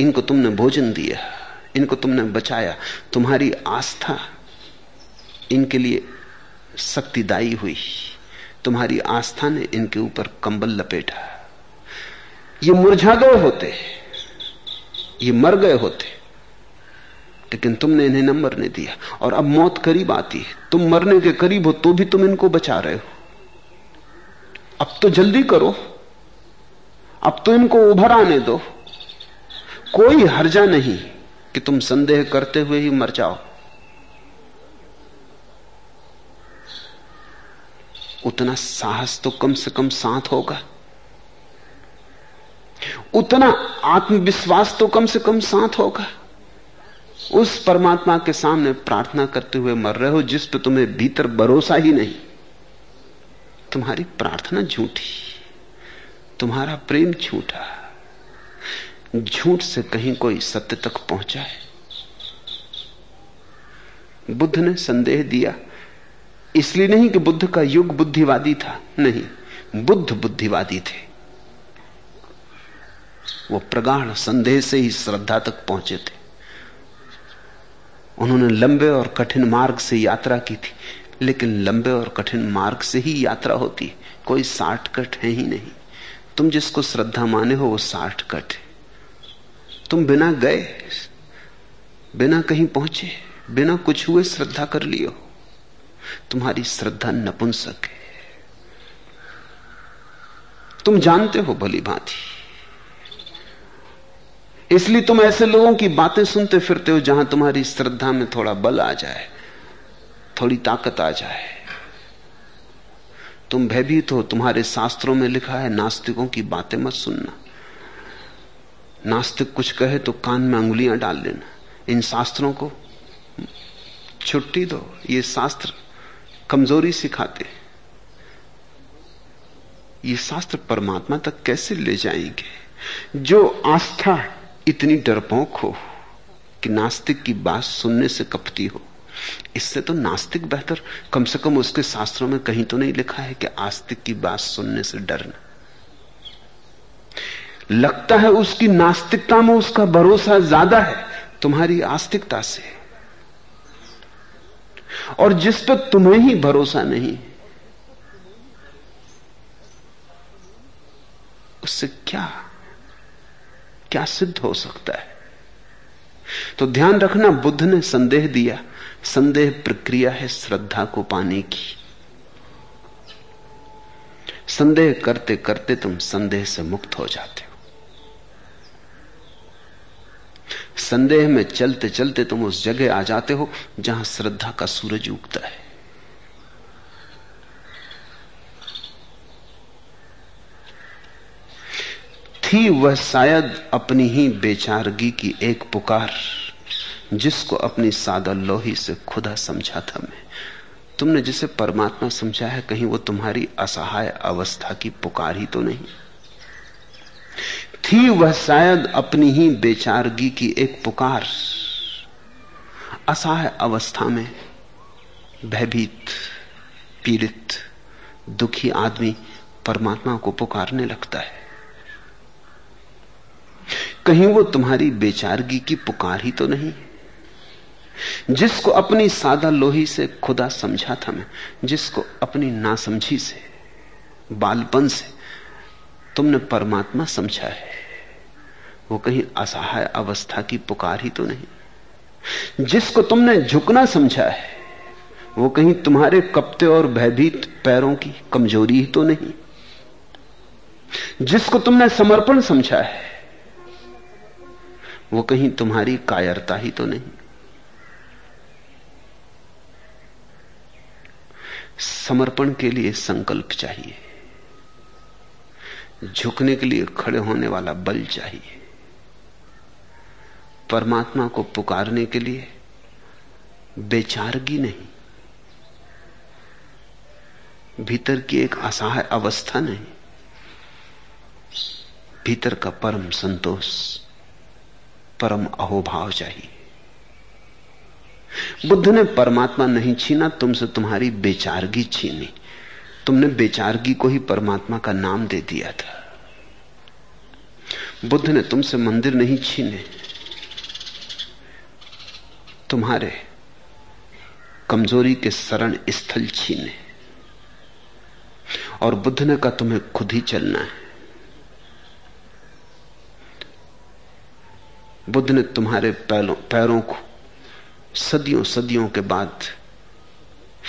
इनको तुमने भोजन दिया, इनको तुमने बचाया। तुम्हारी आस्था इनके लिए शक्तिदायी हुई। तुम्हारी आस्था ने इनके ऊपर कंबल लपेटा। ये मुरझा गए होते, ये मर गए होते लेकिन तुमने इन्हें न मरने दिया। और अब मौत करीब आती है। तुम मरने के करीब हो तो भी तुम इनको बचा रहे हो। अब तो जल्दी करो। अब तो इनको उभर आने दो। कोई हर्जा नहीं कि तुम संदेह करते हुए ही मर जाओ। उतना साहस तो कम से कम साथ होगा। उतना आत्मविश्वास तो कम से कम साथ होगा। उस परमात्मा के सामने प्रार्थना करते हुए मर रहे हो, जिस पर तुम्हें भीतर भरोसा ही नहीं। तुम्हारी प्रार्थना झूठी, तुम्हारा प्रेम झूठा। झूठ से कहीं कोई सत्य तक पहुँचा है बुद्ध ने संदेह दिया, इसलिए नहीं कि बुद्ध का युग बुद्धिवादी था। नहीं, बुद्ध बुद्धिवादी थे। वो प्रगाढ़ संदेह से ही श्रद्धा तक पहुँचे थे। उन्होंने लंबे और कठिन मार्ग से यात्रा की थी, लेकिन लंबे और कठिन मार्ग से ही यात्रा होती है। कोई कट है ही नहीं। तुम जिसको श्रद्धा माने हो, वो कट है। तुम बिना गए, बिना कहीं पहुँचे, बिना कुछ हुए श्रद्धा कर लियो। तुम्हारी श्रद्धा नपुंसक है। तुम जानते हो भली भांति। इसलिए तुम ऐसे लोगों की बातें सुनते फिरते हो जहाँ तुम्हारी श्रद्धा में थोड़ा बल आ जाए, थोड़ी ताकत आ जाए। तुम भयभीत हो, तुम्हारे शास्त्रों में लिखा है, नास्तिकों की बातें मत सुनना। नास्तिक कुछ कहे तो कान में अंगुलियाँ डाल लेना इन शास्त्रों को छुट्टी दो, ये शास्त्र कमज़ोरी सिखाते। ये शास्त्र परमात्मा तक कैसे ले जाएँगे? जो आस्था इतनी डरपोक हो कि नास्तिक की बात सुनने से कपती हो। इससे तो नास्तिक बेहतर। कम से कम उसके शास्त्रों में कहीं तो नहीं लिखा है कि आस्तिक की बात सुनने से डरना। लगता है उसकी नास्तिकता में उसका भरोसा ज़्यादा है। तुम्हारी आस्तिकता से। और जिस पर तुम्हें ही भरोसा नहीं, उससे क्या क्या सिद्ध हो सकता है? तो ध्यान रखना, बुद्ध ने संदेह दिया। संदेह प्रक्रिया है श्रद्धा को पाने की। संदेह करते करते तुम संदेह से मुक्त हो जाते हो। संदेह में चलते चलते तुम उस जगह आ जाते हो जहाँ श्रद्धा का सूरज उगता है। थी वह शायद अपनी ही बेचारगी की एक पुकार, जिसको अपनी सादा लोही से खुदा समझा था मैं। तुमने जिसे परमात्मा समझा है, कहीं वो तुम्हारी असहाय अवस्था की पुकार ही तो नहीं। थी वह शायद अपनी ही बेचारगी की एक पुकार, असहाय अवस्था में भयभीत, पीड़ित, दुखी आदमी परमात्मा को पुकारने लगता है। कहीं वो तुम्हारी बेचारगी की पुकार ही तो नहीं जिसको अपनी सादा लोही से खुदा समझा था मैं, जिसको अपनी नासमझी से, बालपन से तुमने परमात्मा समझा है, वो कहीं असहाय अवस्था की पुकार ही तो नहीं। जिसको तुमने झुकना समझा है, वो कहीं तुम्हारे कपते और भयभीत पैरों की कमज़ोरी ही तो नहीं। जिसको तुमने समर्पण समझा है वो कहीं तुम्हारी कायरता ही तो नहीं। समर्पण के लिए संकल्प चाहिए। झुकने के लिए खड़े होने वाला बल चाहिए। परमात्मा को पुकारने के लिए बेचारगी नहीं। भीतर की एक असहाय अवस्था नहीं। भीतर का परम संतोष। परम अहोभाव चाहिए। बुद्ध ने परमात्मा नहीं छीना, तुमसे तुम्हारी बेचारगी छीनी। तुमने बेचारगी को ही परमात्मा का नाम दे दिया था। बुद्ध ने तुमसे मंदिर नहीं छीने। तुम्हारे कमज़ोरी के शरण स्थल छीने। और बुद्ध ने कहा, तुम्हें खुद ही चलना है। बुद्ध ने तुम्हारे पैरों को सदियों सदियों के बाद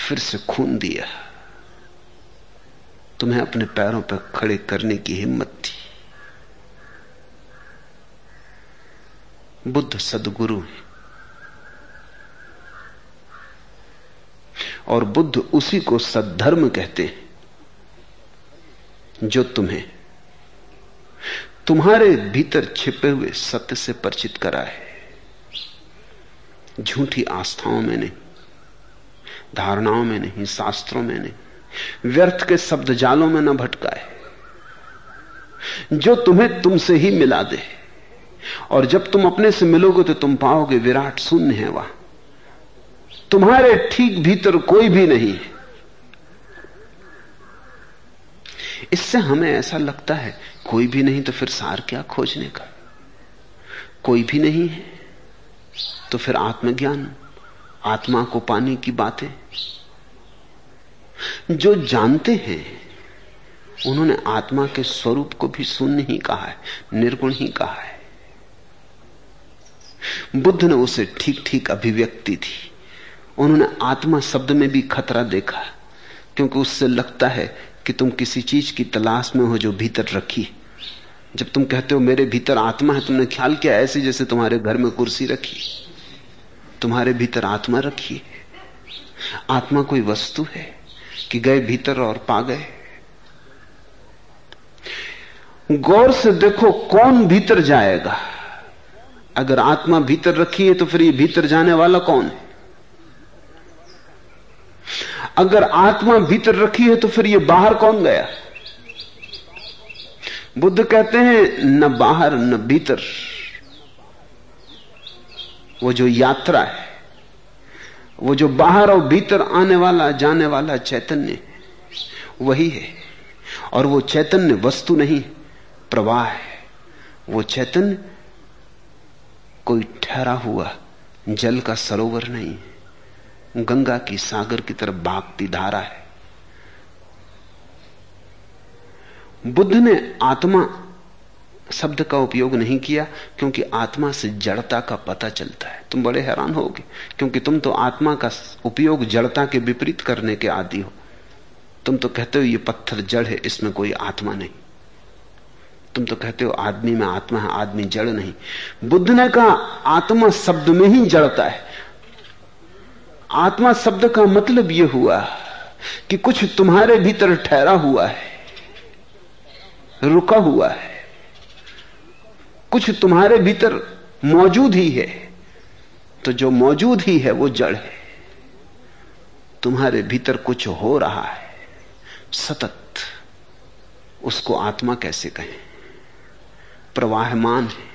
फिर से खून दिया। तुम्हें अपने पैरों पर खड़े करने की हिम्मत थी। बुद्ध सदगुरु है। और बुद्ध उसी को सद्धर्म कहते हैं, जो तुम्हें तुम्हारे भीतर छिपे हुए सत्य से परिचित कराए झूठी आस्थाओं में नहीं, धारणाओं में नहीं, शास्त्रों में नहीं, व्यर्थ के शब्द जालों में न भटकाए। जो तुम्हें तुमसे ही मिला दे, और जब तुम अपने से मिलोगे तो तुम पाओगे विराट शून्य है वहाँ। तुम्हारे ठीक भीतर कोई भी नहीं है। इससे हमें ऐसा लगता है कोई भी नहीं तो फिर सार क्या खोजने का? कोई भी नहीं है तो फिर आत्मज्ञान, आत्मा को पाने की बातें। जो जानते हैं, उन्होंने आत्मा के स्वरूप को भी शून्य ही कहा है, निर्गुण ही कहा है। बुद्ध ने उसे ठीक ठीक अभिव्यक्ति थी उन्होंने आत्मा शब्द में भी खतरा देखा, क्योंकि उससे लगता है कि तुम किसी चीज़ की तलाश में हो जो भीतर रखी जब तुम कहते हो, मेरे भीतर आत्मा है, तुमने ख्याल किया ऐसे जैसे तुम्हारे घर में कुर्सी रखी तुम्हारे भीतर आत्मा रखी आत्मा कोई वस्तु है कि गए भीतर और पा गए? गौर से देखो कौन भीतर जाएगा। अगर आत्मा भीतर रखी है तो फिर ये भीतर जाने वाला कौन है? अगर आत्मा भीतर रखी है तो फिर ये बाहर कौन गया? बुद्ध कहते हैं, न बाहर, न भीतर। वो जो यात्रा है, वो जो बाहर और भीतर आने वाला, जाने वाला चैतन्य वही है। और वो चैतन्य वस्तु नहीं, प्रवाह है। वो चैतन्य कोई ठहरा हुआ जल का सरोवर नहीं है। गंगा की सागर की तरफ़ भागती धारा है। बुद्ध ने आत्मा शब्द का उपयोग नहीं किया, क्योंकि आत्मा से जड़ता का पता चलता है। तुम बड़े हैरान होगे, क्योंकि तुम तो आत्मा का उपयोग जड़ता के विपरीत करने के आदि हो। तुम तो कहते हो, ये पत्थर जड़ है, इसमें कोई आत्मा नहीं। तुम तो कहते हो, आदमी में आत्मा है, आदमी जड़ नहीं। बुद्ध ने कहा, आत्मा शब्द में ही जड़ता है। आत्मा शब्द का मतलब यह हुआ कि कुछ तुम्हारे भीतर ठहरा हुआ है, रुका हुआ है। कुछ तुम्हारे भीतर मौजूद ही है तो जो मौजूद ही है वो जड़ है। तुम्हारे भीतर कुछ हो रहा है, सतत। उसको आत्मा कैसे कहें? प्रवाहमान है।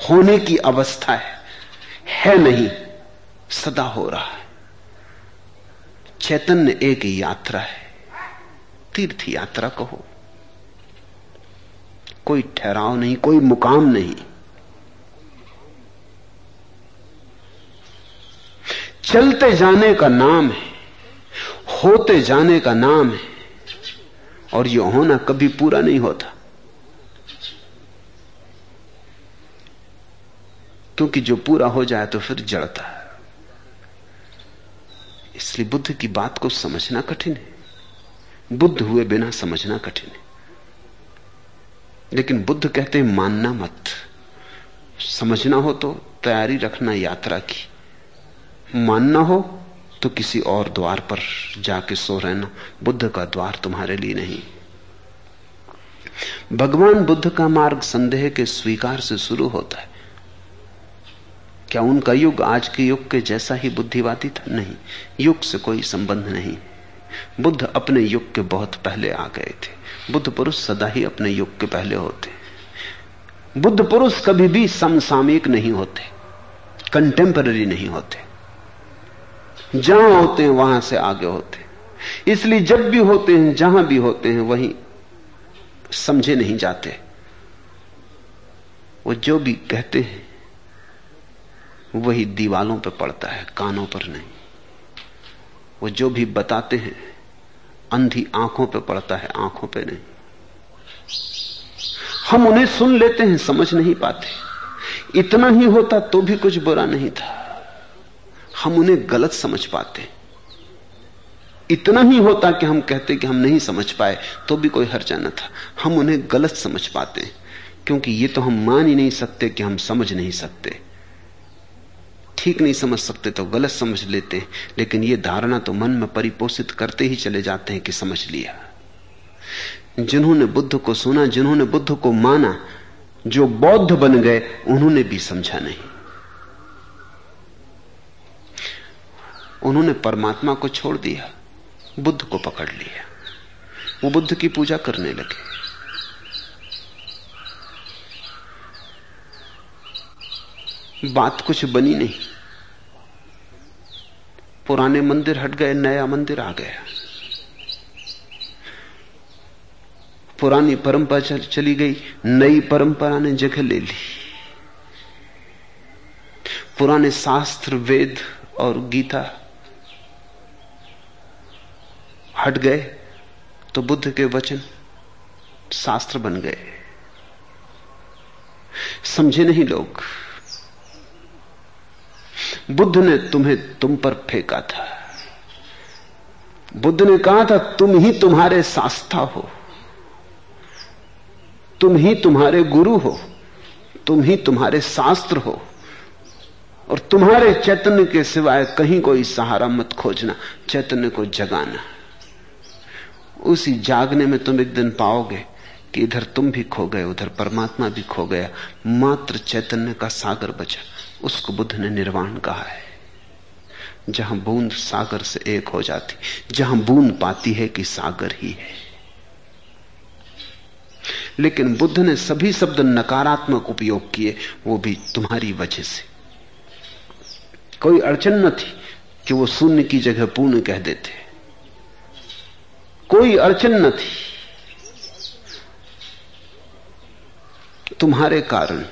होने की अवस्था है है नहीं। सदा हो रहा है। चैतन्य एक यात्रा है। तीर्थ यात्रा कहो। कोई ठहराव नहीं, कोई मुकाम नहीं। चलते जाने का नाम है, होते जाने का नाम है, और यह होना कभी पूरा नहीं होता। क्योंकि जो पूरा हो जाए तो फिर जड़ता है। इसलिए बुद्ध की बात को समझना कठिन है। बुद्ध हुए बिना समझना कठिन है। लेकिन बुद्ध कहते हैं, मानना मत। समझना हो तो तैयारी रखना यात्रा की। मानना हो तो किसी और द्वार पर जाके सो रहना। बुद्ध का द्वार तुम्हारे लिए नहीं। भगवान बुद्ध का मार्ग संदेह के स्वीकार से शुरू होता है। क्या उनका युग आज के युग के जैसा ही बुद्धिवादी था? नहीं। युग से कोई संबंध नहीं। बुद्ध अपने युग के बहुत पहले आ गए थे। बुद्ध पुरुष सदा ही अपने युग के पहले होते। बुद्ध पुरुष कभी भी समसामयिक नहीं होते। कंटेम्पररी नहीं होते। जहाँ होते हैं, वहाँ से आगे होते। इसलिए जब भी होते हैं, जहाँ भी होते हैं, वहीं समझे नहीं जाते। वो जो भी कहते हैं वही दीवालों पर पड़ता है, कानों पर नहीं। वो जो भी बताते हैं, अंधी आँखों पर पड़ता है, आँखों पर नहीं। हम उन्हें सुन लेते हैं, समझ नहीं पाते। इतना ही होता तो भी कुछ बुरा नहीं था। हम उन्हें गलत समझ पाते। इतना ही होता कि हम कहते कि हम नहीं समझ पाए तो भी कोई हर्जा न था। हम उन्हें गलत समझ पाते, क्योंकि ये तो हम मान ही नहीं सकते कि हम समझ नहीं सकते। ठीक नहीं समझ सकते तो गलत समझ लेते हैं। लेकिन ये धारणा तो मन में परिपोषित करते ही चले जाते हैं कि समझ लिया। जिन्होंने बुद्ध को सुना, जिन्होंने बुद्ध को माना, जो बौद्ध बन गए, उन्होंने भी समझा नहीं। उन्होंने परमात्मा को छोड़ दिया, बुद्ध को पकड़ लिया। वो बुद्ध की पूजा करने लगे। बात कुछ बनी नहीं। पुराने मंदिर हट गए, नया मंदिर आ गया। पुरानी परंपरा चली गई, नई परंपरा ने जगह ले ली। पुराने शास्त्र, वेद और गीता हट गए तो बुद्ध के वचन शास्त्र बन गए। समझे नहीं लोग। बुद्ध ने तुम्हें तुम पर फेंका था। बुद्ध ने कहा था, तुम ही तुम्हारे शास्त्रा हो। तुम ही तुम्हारे गुरु हो। तुम ही तुम्हारे शास्त्र हो। और तुम्हारे चैतन्य के सिवाय कहीं कोई सहारा मत खोजना, चैतन्य को जगाना। उसी जागने में तुम एक दिन पाओगे कि इधर तुम भी खो गए, उधर परमात्मा भी खो गया। मात्र चैतन्य का सागर बचा उसको बुद्ध ने निर्वाण कहा है। जहाँ बूंद सागर से एक हो जाती, जहाँ बूंद पाती है कि सागर ही है। लेकिन बुद्ध ने सभी शब्द नकारात्मक उपयोग किए, वो भी तुम्हारी वजह से। कोई अड़चन न थी कि वो शून्य की जगह पूर्ण कह देते। कोई अड़चन न थी। तुम्हारे कारण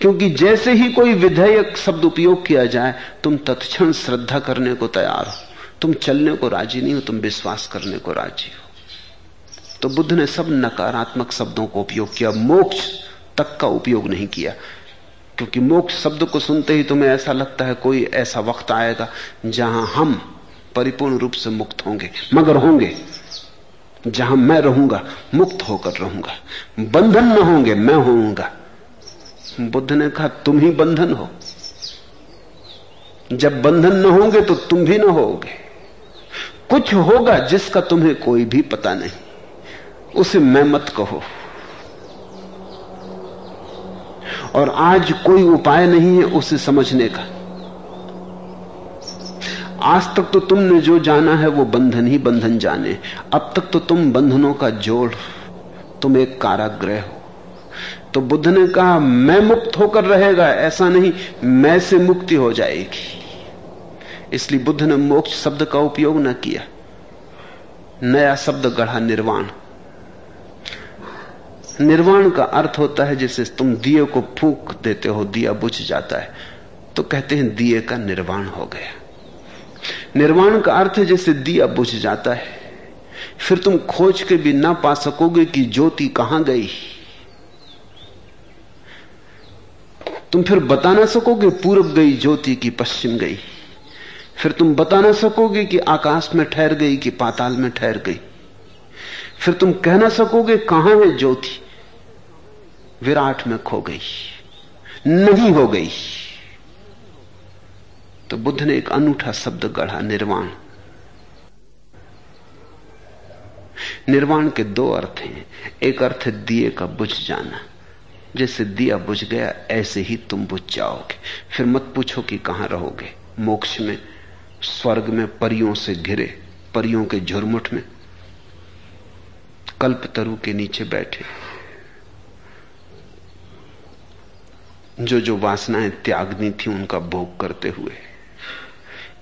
क्योंकि जैसे ही कोई विधेयक शब्द उपयोग किया जाए, तुम तत्क्षण श्रद्धा करने को तैयार हो। तुम चलने को राज़ी नहीं हो, तुम विश्वास करने को राज़ी हो। तो बुद्ध ने सब नकारात्मक शब्दों को उपयोग किया, मोक्ष तक का उपयोग नहीं किया। क्योंकि मोक्ष शब्द को सुनते ही तुम्हें ऐसा लगता है कोई ऐसा वक्त आएगा जहाँ हम परिपूर्ण रूप से मुक्त होंगे, मगर होंगे जहाँ मैं रहूँगा, मुक्त होकर रहूँगा। बंधन न होंगे, मैं होऊँगा। बुद्ध ने कहा, तुम ही बंधन हो। जब बंधन न होंगे तो तुम भी न होगे। कुछ होगा जिसका तुम्हें कोई भी पता नहीं। उसे मैं मत कहो। और आज कोई उपाय नहीं है उसे समझने का। आज तक तो तुमने जो जाना है वो बंधन ही बंधन जाने। अब तक तो तुम बंधनों का जोड़, तुम एक काराग्रह हो। तो बुद्ध ने कहा, मैं मुक्त होकर रहेगा, ऐसा नहीं, मैं से मुक्ति हो जाएगी. इसलिए बुद्ध ने मोक्ष शब्द का उपयोग न किया। नया शब्द गढ़ा निर्वाण। निर्वाण का अर्थ होता है जैसे तुम दिए को फूक देते हो, दिया बुझ जाता है तो कहते हैं दिए का निर्वाण हो गया। निर्वाण का अर्थ है जैसे दिया बुझ जाता है, फिर तुम खोज के भी ना पा सकोगे कि ज्योति कहाँ गई। तुम फिर बता ना सकोगे पूर्व गई, ज्योति की पश्चिम गई। फिर तुम बता ना सकोगे कि आकाश में ठहर गई कि पाताल में ठहर गई। फिर तुम कह ना सकोगे कहाँ है ज्योति? विराट में खो गई। नहीं हो गई। तो बुद्ध ने एक अनूठा शब्द गढ़ा, निर्वाण। निर्वाण के दो अर्थ हैं। एक अर्थ दिए का बुझ जाना। जैसे दिया बुझ गया, ऐसे ही तुम बुझ जाओगे। फिर मत पूछो कि कहाँ रहोगे। मोक्ष में, स्वर्ग में, परियों से घिरे, परियों के झुरमुट में। कल्प तरु के नीचे बैठे। जो जो वासनाएँ त्यागनी थी, उनका भोग करते हुए।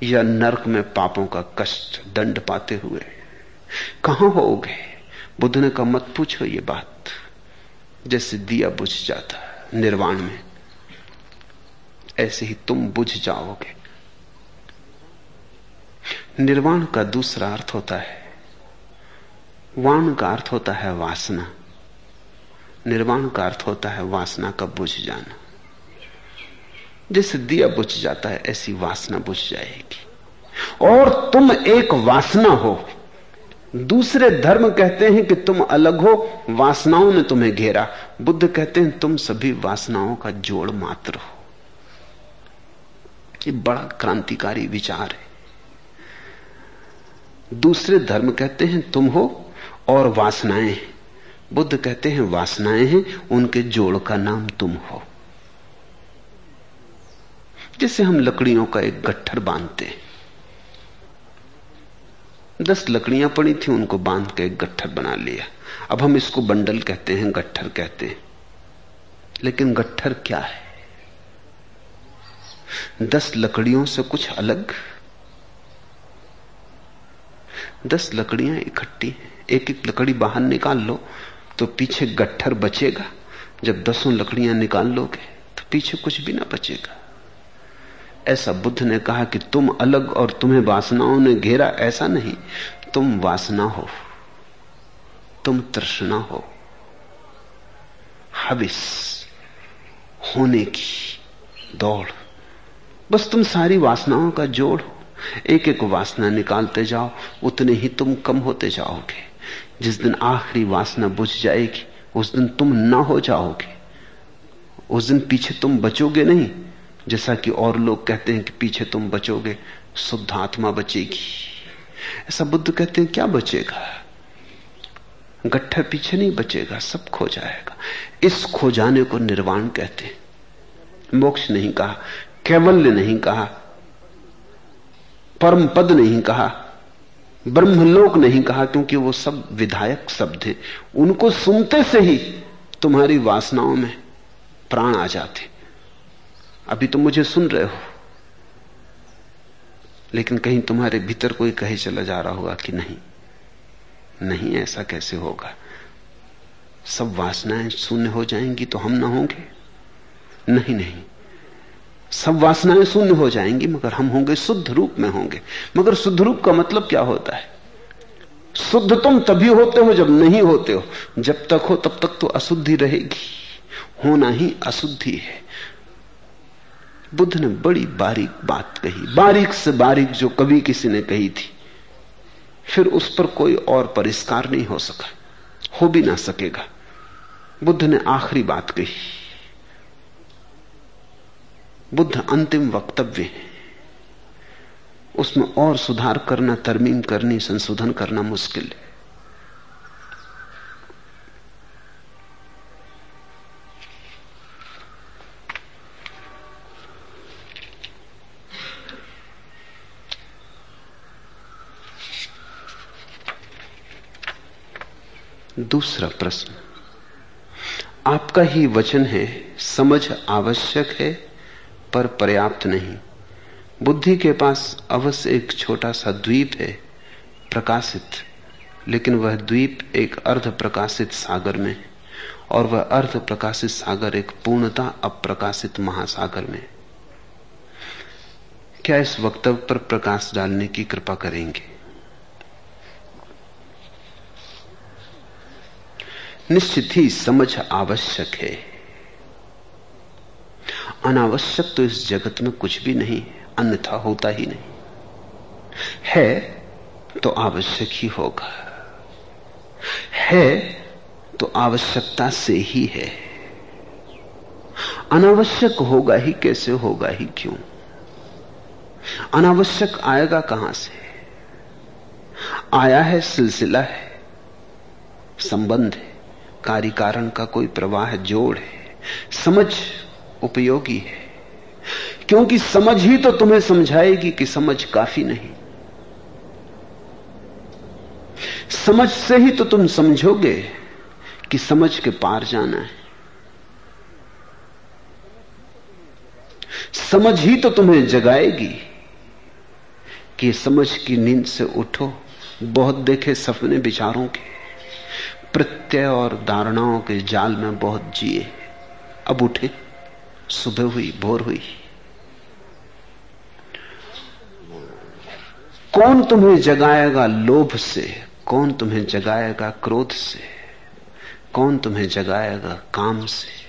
या नरक में पापों का कष्ट, दंड पाते हुए। कहाँ होगे? बुद्ध ने कहा, मत पूछो ये बात। जैसे दिया बुझ जाता है निर्वाण में। ऐसे ही तुम बुझ जाओगे। निर्वाण का दूसरा अर्थ होता है, वाण का अर्थ होता है वासना। निर्वाण का अर्थ होता है वासना का बुझ जाना। जैसे दिया बुझ जाता है, ऐसी वासना बुझ जाएगी। और तुम एक वासना हो दूसरे धर्म कहते हैं कि तुम अलग हो, वासनाओं ने तुम्हें घेरा। बुद्ध कहते हैं, तुम सभी वासनाओं का जोड़ मात्र हो। ये बड़ा क्रांतिकारी विचार है। दूसरे धर्म कहते हैं, तुम हो और वासनाएँ हैं। बुद्ध कहते हैं, वासनाएँ हैं, उनके जोड़ का नाम तुम हो। जैसे हम लकड़ियों का एक गट्ठर बांधते हैं। दस लकड़ियाँ पड़ी थी, उनको बाँध के एक गट्ठर बना लिया। अब हम इसको बंडल कहते हैं, गट्ठर कहते हैं। लेकिन गट्ठर क्या है? दस लकड़ियों से कुछ अलग? दस लकड़ियाँ इकट्ठी एक एक लकड़ी बाहर निकाल लो तो पीछे गट्ठर बचेगा। जब दसों लकड़ियाँ निकाल लोगे तो पीछे कुछ भी ना बचेगा। ऐसा बुद्ध ने कहा कि तुम अलग और तुम्हें वासनाओं ने घेरा, ऐसा नहीं। तुम वासना हो। तुम तृष्णा हो। हविस होने की दौड़। बस तुम सारी वासनाओं का जोड़ हो। एक एक वासना निकालते जाओ, उतने ही तुम कम होते जाओगे। जिस दिन आखिरी वासना बुझ जाएगी, उस दिन तुम ना हो जाओगे। उस दिन पीछे तुम बचोगे नहीं। जैसा कि और लोग कहते हैं कि पीछे तुम बचोगे, शुद्ध आत्मा बचेगी। ऐसा बुद्ध कहते हैं, क्या बचेगा? गट्ठर पीछे नहीं बचेगा, सब खो जाएगा। इस खो जाने को निर्वाण कहते हैं। मोक्ष नहीं कहा, कैवल्य नहीं कहा परम पद नहीं कहा, ब्रह्मलोक नहीं कहा, क्योंकि वो सब विधायक शब्द हैं। उनको सुनते से ही तुम्हारी वासनाओं में प्राण आ जाते अभी तो मुझे सुन रहे हो। लेकिन कहीं तुम्हारे भीतर कोई कहे चला जा रहा होगा कि नहीं? नहीं, ऐसा कैसे होगा? सब वासनाएँ शून्य हो जाएँगी तो हम ना होंगे? नहीं नहीं। सब वासनाएँ शून्य हो जाएँगी, मगर हम होंगे शुद्ध रूप में होंगे। मगर शुद्ध रूप का मतलब क्या होता है? शुद्ध तुम तभी होते हो जब नहीं होते हो। जब तक हो, तब तक तो अशुद्धि रहेगी। होना ही अशुद्धि है। बुद्ध ने बड़ी बारीक बात कही। बारीक से बारीक जो कभी किसी ने कही थी। फिर उस पर कोई और परिष्कार नहीं हो सका। हो भी ना सकेगा। बुद्ध ने आखिरी बात कही। बुद्ध अंतिम वक्तव्य है। उसमें और सुधार करना, तरमीम करनी, संशोधन करना मुश्किल है। दूसरा प्रश्न। आपका ही वचन है, समझ आवश्यक है, पर पर्याप्त नहीं। बुद्धि के पास अवश्य एक छोटा सा द्वीप है, प्रकाशित, लेकिन वह द्वीप एक अर्ध प्रकाशित सागर में और वह अर्ध प्रकाशित सागर एक पूर्णता अप्रकाशित महासागर में क्या इस वक्तव्य पर प्रकाश डालने की कृपा करेंगे? निश्चित ही समझ आवश्यक है। अनावश्यक तो इस जगत में कुछ भी नहीं, अन्यथा होता ही नहीं। है तो आवश्यक ही होगा। है तो आवश्यकता से ही है। अनावश्यक होगा ही कैसे, होगा ही क्यों? अनावश्यक आएगा कहाँ से? आया है, सिलसिला है, संबंध है। कार्य कारण का कोई प्रवाह जोड़ है, समझ उपयोगी है। क्योंकि समझ ही तो तुम्हें समझाएगी कि समझ काफ़ी नहीं। समझ से ही तो तुम समझोगे कि समझ के पार जाना है। समझ ही तो तुम्हें जगाएगी कि समझ की नींद से उठो, बहुत देखे सपने विचारों के। प्रत्यय और धारणाओं के जाल में बहुत जिए। अब उठे, सुबह हुई, भोर हुई। कौन तुम्हें जगाएगा लोभ से? कौन तुम्हें जगाएगा क्रोध से? कौन तुम्हें जगाएगा काम से?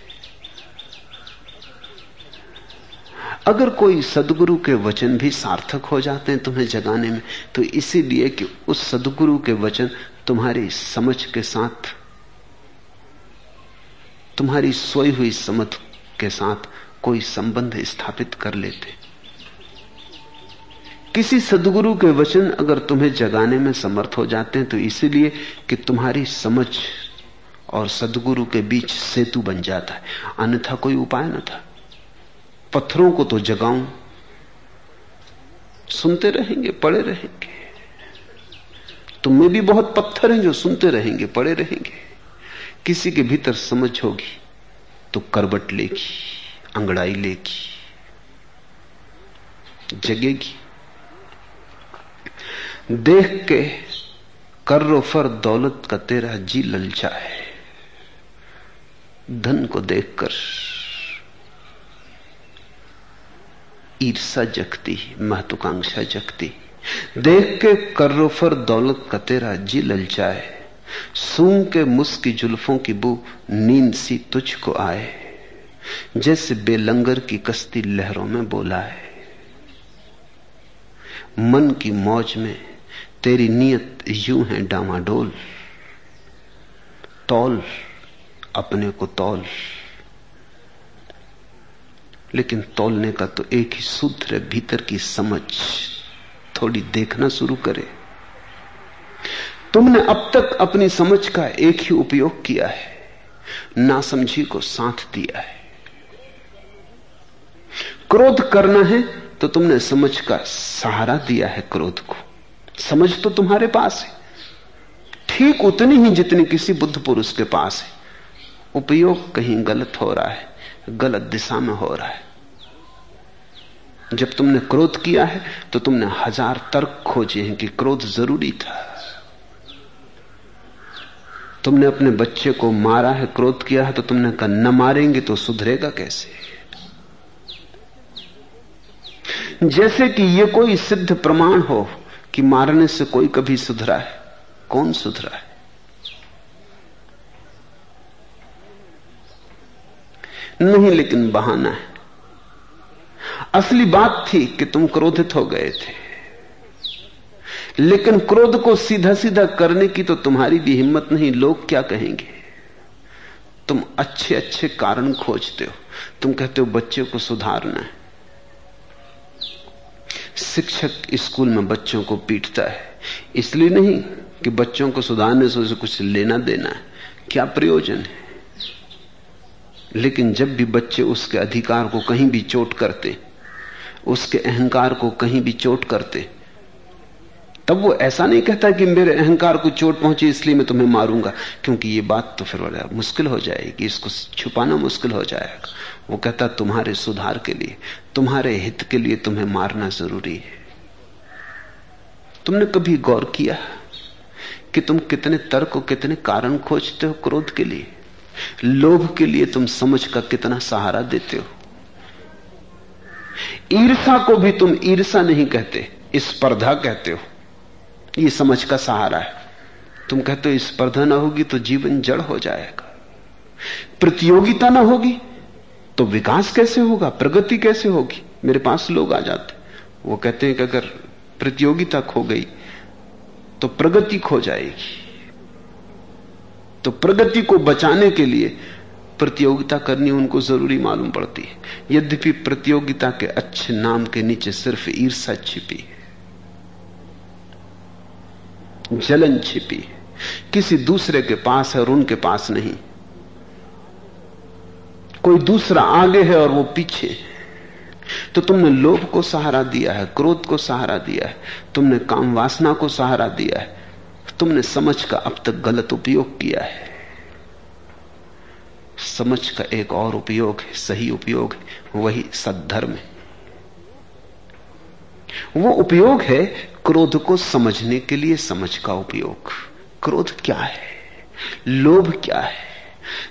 अगर कोई सदगुरु के वचन भी सार्थक हो जाते हैं तुम्हें जगाने में तो इसीलिए कि उस सदगुरु के वचन तुम्हारी समझ के साथ, तुम्हारी सोई हुई समझ के साथ कोई संबंध स्थापित कर लेते। किसी सदगुरु के वचन अगर तुम्हें जगाने में समर्थ हो जाते हैं तो इसीलिए कि तुम्हारी समझ और सदगुरु के बीच सेतु बन जाता है। अन्यथा कोई उपाय न था। पत्थरों को तो जगाऊं, सुनते रहेंगे, पड़े रहेंगे। तुम में भी बहुत पत्थर हैं जो सुनते रहेंगे, पड़े रहेंगे। किसी के भीतर समझ होगी तो करबट लेगी, अंगड़ाई लेगी, जगेगी। देख के कर्रो फर, दौलत का तेरा जी ललचाए। धन को देखकर ईर्षा जगती, महत्वाकांक्षा जगती। देख के कर्रो फर दौलत का तेरा जी ललचाए सूंग के मुस्की जुल्फों की बू नींद सी तुझको आए। जैसे बेलंगर की कश्ती लहरों में बोला है मन की मौज में तेरी नीयत यूँ है डामाडोल तौल, अपने को तौल। लेकिन तोलने का तो एक ही सूत्र है, भीतर की समझ थोड़ी देखना शुरू करे। तुमने अब तक अपनी समझ का एक ही उपयोग किया है नासमझी को साथ दिया है। क्रोध करना है तो तुमने समझ का सहारा दिया है क्रोध को। समझ तो तुम्हारे पास है। ठीक उतनी ही जितनी किसी बुद्ध पुरुष के पास है। उपयोग कहीं गलत हो रहा है। गलत दिशा में हो रहा है। जब तुमने क्रोध किया है तो तुमने हज़ार तर्क खोजे हैं कि क्रोध ज़रूरी था। तुमने अपने बच्चे को मारा है, क्रोध किया है तो तुमने कहा, न मारेंगे तो सुधरेगा कैसे? जैसे कि यह कोई सिद्ध प्रमाण हो कि मारने से कोई कभी सुधरा है, कौन सुधरा है? नहीं, लेकिन बहाना है। असली बात थी कि तुम क्रोधित हो गए थे। लेकिन क्रोध को सीधा सीधा करने की तो तुम्हारी भी हिम्मत नहीं, लोग क्या कहेंगे? तुम अच्छे अच्छे कारण खोजते हो। तुम कहते हो, बच्चे को सुधारना है। शिक्षक स्कूल में बच्चों को पीटता है। इसलिए नहीं कि बच्चों को सुधारने से उसे कुछ लेना देना है। क्या प्रयोजन है? लेकिन जब भी बच्चे उसके अधिकार को कहीं भी चोट करते, उसके अहंकार को कहीं भी चोट करते, तब वो ऐसा नहीं कहता कि मेरे अहंकार को चोट पहुँची, इसलिए मैं तुम्हें मारूँगा। क्योंकि ये बात तो फिर बड़ा मुश्किल हो जाएगी, इसको छुपाना मुश्किल हो जाएगा। वो कहता, तुम्हारे सुधार के लिए, तुम्हारे हित के लिए तुम्हें मारना ज़रूरी है। तुमने कभी गौर किया कि तुम कितने तर्क कितने कारण खोजते हो क्रोध के लिए? लोभ के लिए तुम समझ का कितना सहारा देते हो। ईर्षा को भी तुम ईर्षा नहीं कहते, स्पर्धा कहते हो। ये समझ का सहारा है। तुम कहते हो, स्पर्धा ना होगी तो जीवन जड़ हो जाएगा। प्रतियोगिता ना होगी तो विकास कैसे होगा, प्रगति कैसे होगी? मेरे पास लोग आ जाते। वो कहते हैं कि अगर प्रतियोगिता खो गई तो प्रगति खो जाएगी। तो प्रगति को बचाने के लिए प्रतियोगिता करनी उनको ज़रूरी मालूम पड़ती है। यद्यपि प्रतियोगिता के अच्छे नाम के नीचे सिर्फ़ ईर्षा छिपी है, जलन छिपी है। किसी दूसरे के पास है और उनके पास नहीं। कोई दूसरा आगे है और वो पीछे है। तो तुमने लोभ को सहारा दिया है, क्रोध को सहारा दिया है, तुमने काम वासना को सहारा दिया है तुमने समझ का अब तक गलत उपयोग किया है। समझ का एक और उपयोग है, सही उपयोग है, वही सद्धर्म है। वो उपयोग है क्रोध को समझने के लिए समझ का उपयोग। क्रोध क्या है? लोभ क्या है?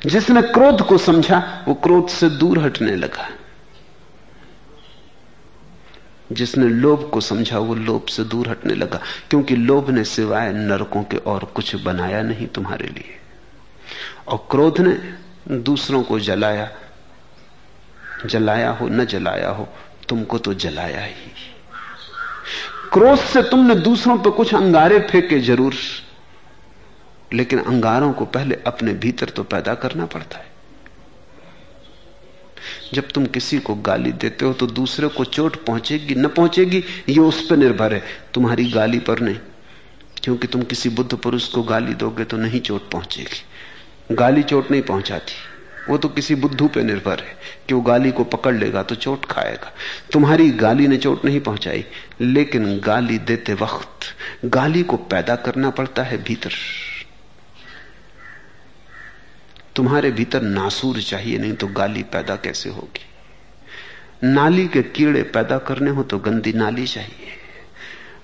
जिसने क्रोध को समझा, वो क्रोध से दूर हटने लगा। जिसने लोभ को समझा, वो लोभ से दूर हटने लगा। क्योंकि लोभ ने सिवाय नरकों के और कुछ बनाया नहीं तुम्हारे लिए। और क्रोध ने दूसरों को जलाया। जलाया हो, न जलाया हो, तुमको तो जलाया ही। क्रोध से तुमने दूसरों पर कुछ अंगारे फेंके ज़रूर। लेकिन अंगारों को पहले अपने भीतर तो पैदा करना पड़ता है। जब तुम किसी को गाली देते हो तो दूसरे को चोट पहुंचेगी, न पहुंचेगी, ये उस पर निर्भर है। तुम्हारी गाली पर नहीं। क्योंकि तुम किसी बुद्ध पुरुष को गाली दोगे तो नहीं चोट पहुंचेगी। गाली चोट नहीं पहुंचाती। वो तो किसी बुद्धू पे निर्भर है कि वो गाली को पकड़ लेगा तो चोट खाएगा। तुम्हारी गाली ने चोट नहीं पहुंचाई, लेकिन गाली देते वक्त गाली को पैदा करना पड़ता है भीतर। तुम्हारे भीतर नासूर चाहिए, नहीं तो गाली पैदा कैसे होगी? नाली के कीड़े पैदा करने हो तो गंदी नाली चाहिए।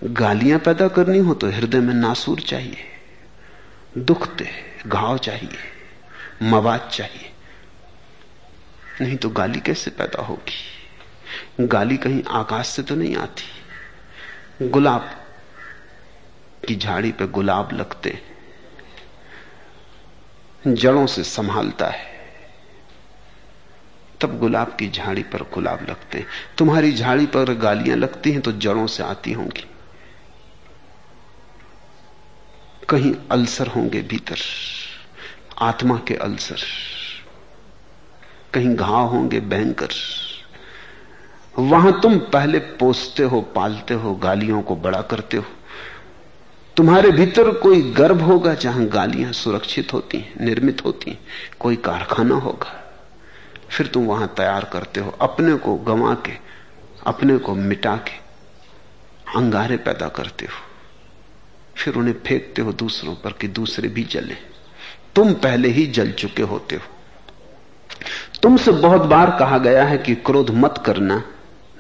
गालियाँ पैदा करनी हो तो हृदय में नासूर चाहिए। दुखते घाव चाहिए मवाद चाहिए। नहीं तो गाली कैसे पैदा होगी? गाली कहीं आकाश से तो नहीं आती। गुलाब की झाड़ी पे गुलाब लगते जड़ों से संभालता है। तब गुलाब की झाड़ी पर गुलाब लगते हैं। तुम्हारी झाड़ी पर गालियाँ लगती हैं तो जड़ों से आती होंगी। कहीं अल्सर होंगे भीतर, आत्मा के अल्सर। कहीं घाव होंगे भयंकर। वहाँ तुम पहले पोसते हो, पालते हो, गालियों को बड़ा करते हो। तुम्हारे भीतर कोई गर्भ होगा जहाँ गालियाँ सुरक्षित होती हैं, निर्मित होती हैं, कोई कारखाना होगा। फिर तुम वहाँ तैयार करते हो, अपने को गंवा के, अपने को मिटा के, अंगारे पैदा करते हो। फिर उन्हें फेंकते हो दूसरों पर कि दूसरे भी जले। तुम पहले ही जल चुके होते हो। तुमसे बहुत बार कहा गया है कि क्रोध मत करना,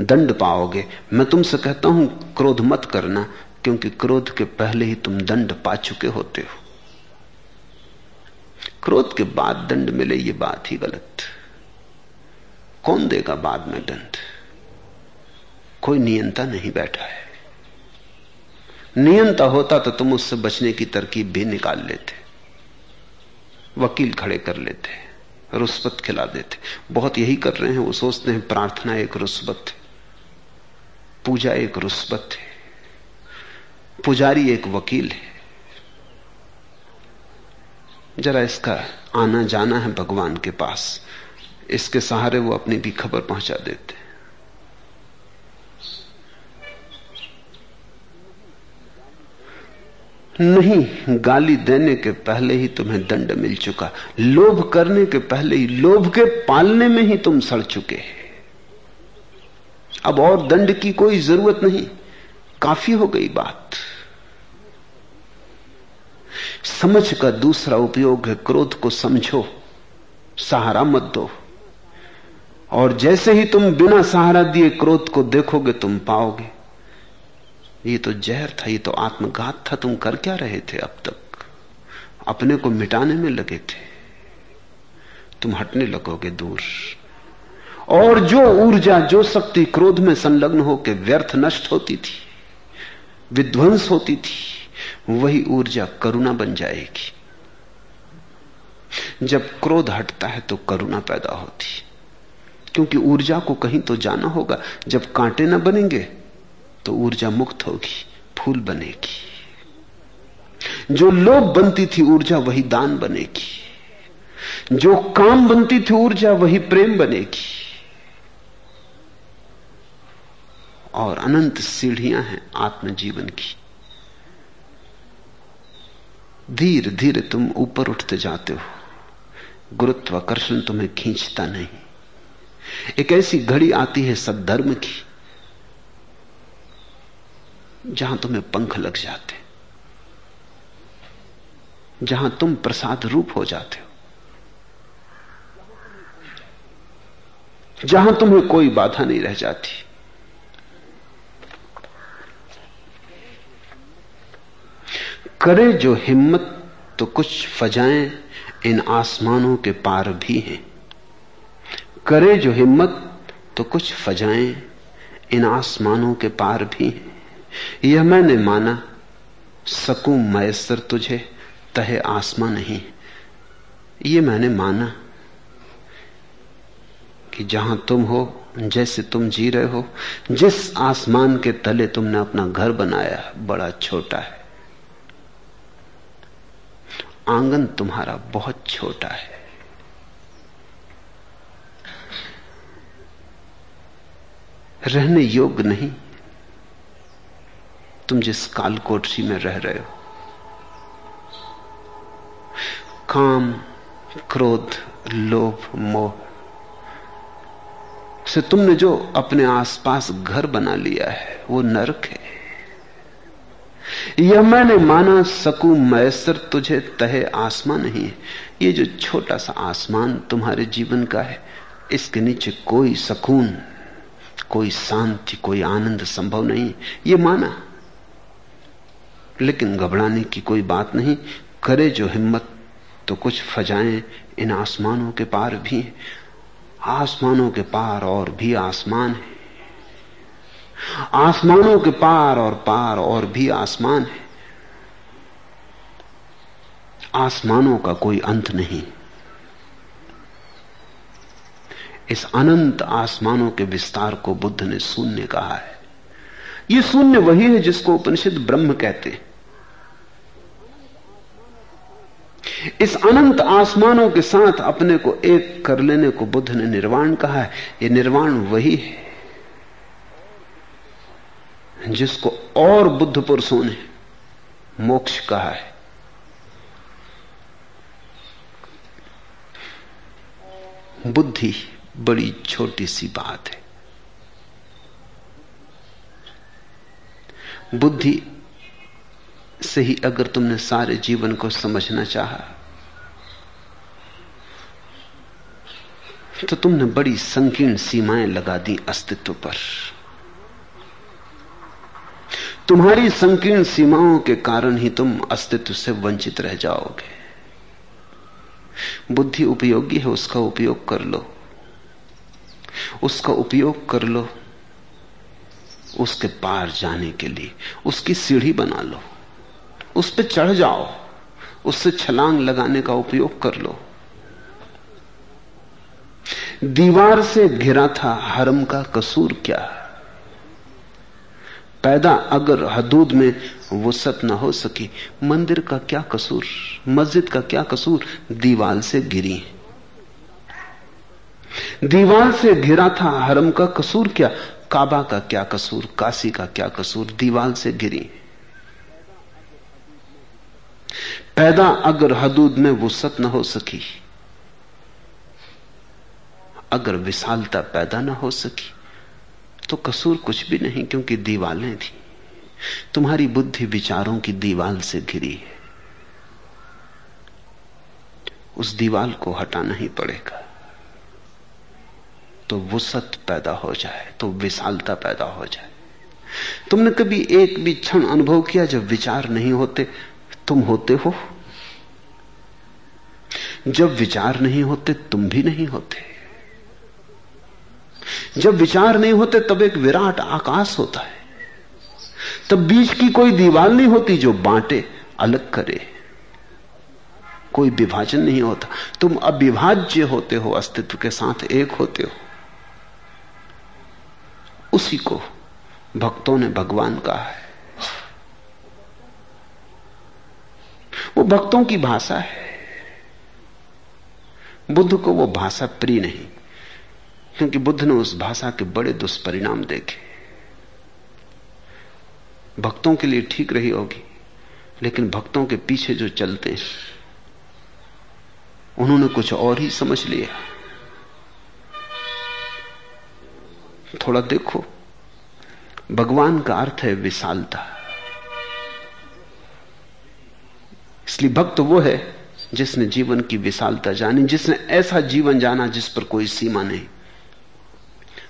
दंड पाओगे। मैं तुमसे कहता हूँ, क्रोध मत करना क्योंकि क्रोध के पहले ही तुम दंड पा चुके होते हो। क्रोध के बाद दंड मिले, ये बात ही गलत। कौन देगा बाद में दंड? कोई नियंता नहीं बैठा है। नियंता होता तो तुम उससे बचने की तरकीब भी निकाल लेते। वकील खड़े कर लेते रुस्बत खिला देते। बहुत यही कर रहे हैं, वो सोचते हैं, प्रार्थना एक रुस्बत पूजा एक रुस्बत है। पुजारी एक वकील है। जरा इसका आना जाना है भगवान के पास। इसके सहारे वो अपनी भी खबर पहुँचा देते नहीं, गाली देने के पहले ही तुम्हें दंड मिल चुका। लोभ करने के पहले ही, लोभ के पालने में ही तुम सड़ चुके अब और दंड की कोई ज़रूरत नहीं। काफ़ी हो गई बात। समझ का दूसरा उपयोग है, क्रोध को समझो, सहारा मत दो। और जैसे ही तुम बिना सहारा दिए क्रोध को देखोगे, तुम पाओगे। ये तो जहर था, ये तो आत्मघात था, तुम कर क्या रहे थे अब तक? अपने को मिटाने में लगे थे। तुम हटने लगोगे दूर। और जो ऊर्जा, जो शक्ति क्रोध में संलग्न होकर व्यर्थ नष्ट होती थी, विध्वंस होती थी वही ऊर्जा करुणा बन जाएगी। जब क्रोध हटता है तो करुणा पैदा होती क्योंकि ऊर्जा को कहीं तो जाना होगा, जब कांटे ना बनेंगे तो ऊर्जा मुक्त होगी, फूल बनेगी। जो लोभ बनती थी ऊर्जा, वही दान बनेगी। जो काम बनती थी ऊर्जा, वही प्रेम बनेगी। और अनंत सीढ़ियाँ हैं आत्मजीवन की। धीरे धीरे तुम ऊपर उठते जाते हो। गुरुत्वाकर्षण तुम्हें खींचता नहीं। एक ऐसी घड़ी आती है सदधर्म की, जहाँ तुम्हें पंख लग जाते, जहाँ तुम प्रसाद रूप हो जाते हो, जहाँ तुम्हें कोई बाधा नहीं रह जाती। करे जो हिम्मत तो कुछ फजाएँ इन आसमानों के पार भी हैं। करे जो हिम्मत तो कुछ फजाएँ इन आसमानों के पार भी हैं। यह मैंने माना, सकूँ मैसर तुझे, तहे आसमां नहीं। ये मैंने माना कि जहाँ तुम हो, जैसे तुम जी रहे हो, जिस आसमान के तले तुमने अपना घर बनाया, बड़ा छोटा है। आँगन तुम्हारा बहुत छोटा है। रहने योग्य नहीं। तुम जिस काल कोठरी में रह रहे हो, काम, क्रोध, लोभ, मोह, से तुमने जो अपने आसपास घर बना लिया है, वो नरक है। यह मैंने माना, सकू मैसर, तुझे तहे आसमान नहीं है। ये जो छोटा सा आसमान तुम्हारे जीवन का है, इसके नीचे कोई सकून, कोई शांति, कोई आनंद संभव नहीं। ये माना। लेकिन घबराने की कोई बात नहीं, करे जो हिम्मत तो कुछ फजाएँ इन आसमानों के पार भी आसमानों के पार और भी आसमान है। आसमानों के पार और पार और भी आसमान है। आसमानों का कोई अंत नहीं। इस अनंत आसमानों के विस्तार को बुद्ध ने शून्य कहा है। यह शून्य वही है जिसको उपनिषद ब्रह्म कहते हैं। इस अनंत आसमानों के साथ अपने को एक कर लेने को बुद्ध ने निर्वाण कहा है। यह निर्वाण वही है। जिसको और बुद्ध पुरुषों ने मोक्ष कहा है। बुद्धि बड़ी छोटी सी बात है। बुद्धि से ही अगर तुमने सारे जीवन को समझना चाहा तो तुमने बड़ी संकीर्ण सीमाएँ लगा दी अस्तित्व पर। तुम्हारी संकीर्ण सीमाओं के कारण ही तुम अस्तित्व से वंचित रह जाओगे। बुद्धि उपयोगी है, उसका उपयोग कर लो। उसका उपयोग कर लो, उसके पार जाने के लिए, उसकी सीढ़ी बना लो, उस पर चढ़ जाओ, उससे छलांग लगाने का उपयोग कर लो। दीवार से घिरा था हरम का कसूर क्या? पैदा अगर हदूद में वसत न हो सकी, मंदिर का क्या कसूर, मस्जिद का क्या कसूर? दीवाल से गिरी दीवाल से घिरा था हरम का कसूर क्या? काबा का क्या कसूर, काशी का क्या कसूर? दीवाल से गिरी पैदा अगर हदूद में वसत न हो सकी, अगर विशालता पैदा ना हो सकी तो कसूर कुछ भी नहीं, क्योंकि दीवालें थी। तुम्हारी बुद्धि विचारों की दीवाल से घिरी है। उस दीवाल को हटाना ही पड़ेगा। तो वसत पैदा हो जाए तो विशालता पैदा हो जाए। तुमने कभी एक भी क्षण अनुभव किया जब विचार नहीं होते? तुम होते हो। जब विचार नहीं होते, तुम भी नहीं होते। जब विचार नहीं होते, तब एक विराट आकाश होता है। तब बीच की कोई दीवार नहीं होती जो बांटे, अलग करे। कोई विभाजन नहीं होता। तुम अविभाज्य होते हो, अस्तित्व के साथ एक होते हो। उसी को भक्तों ने भगवान कहा है। वो भक्तों की भाषा है। बुद्ध को वो भाषा प्रिय नहीं। क्योंकि बुद्ध ने उस भाषा के बड़े दुष्परिणाम देखे। भक्तों के लिए ठीक रही होगी, लेकिन भक्तों के पीछे जो चलते हैं, उन्होंने कुछ और ही समझ लिया। थोड़ा देखो, भगवान का अर्थ है विशालता। इसलिए भक्त वो है जिसने जीवन की विशालता जानी, जिसने ऐसा जीवन जाना जिस पर कोई सीमा नहीं।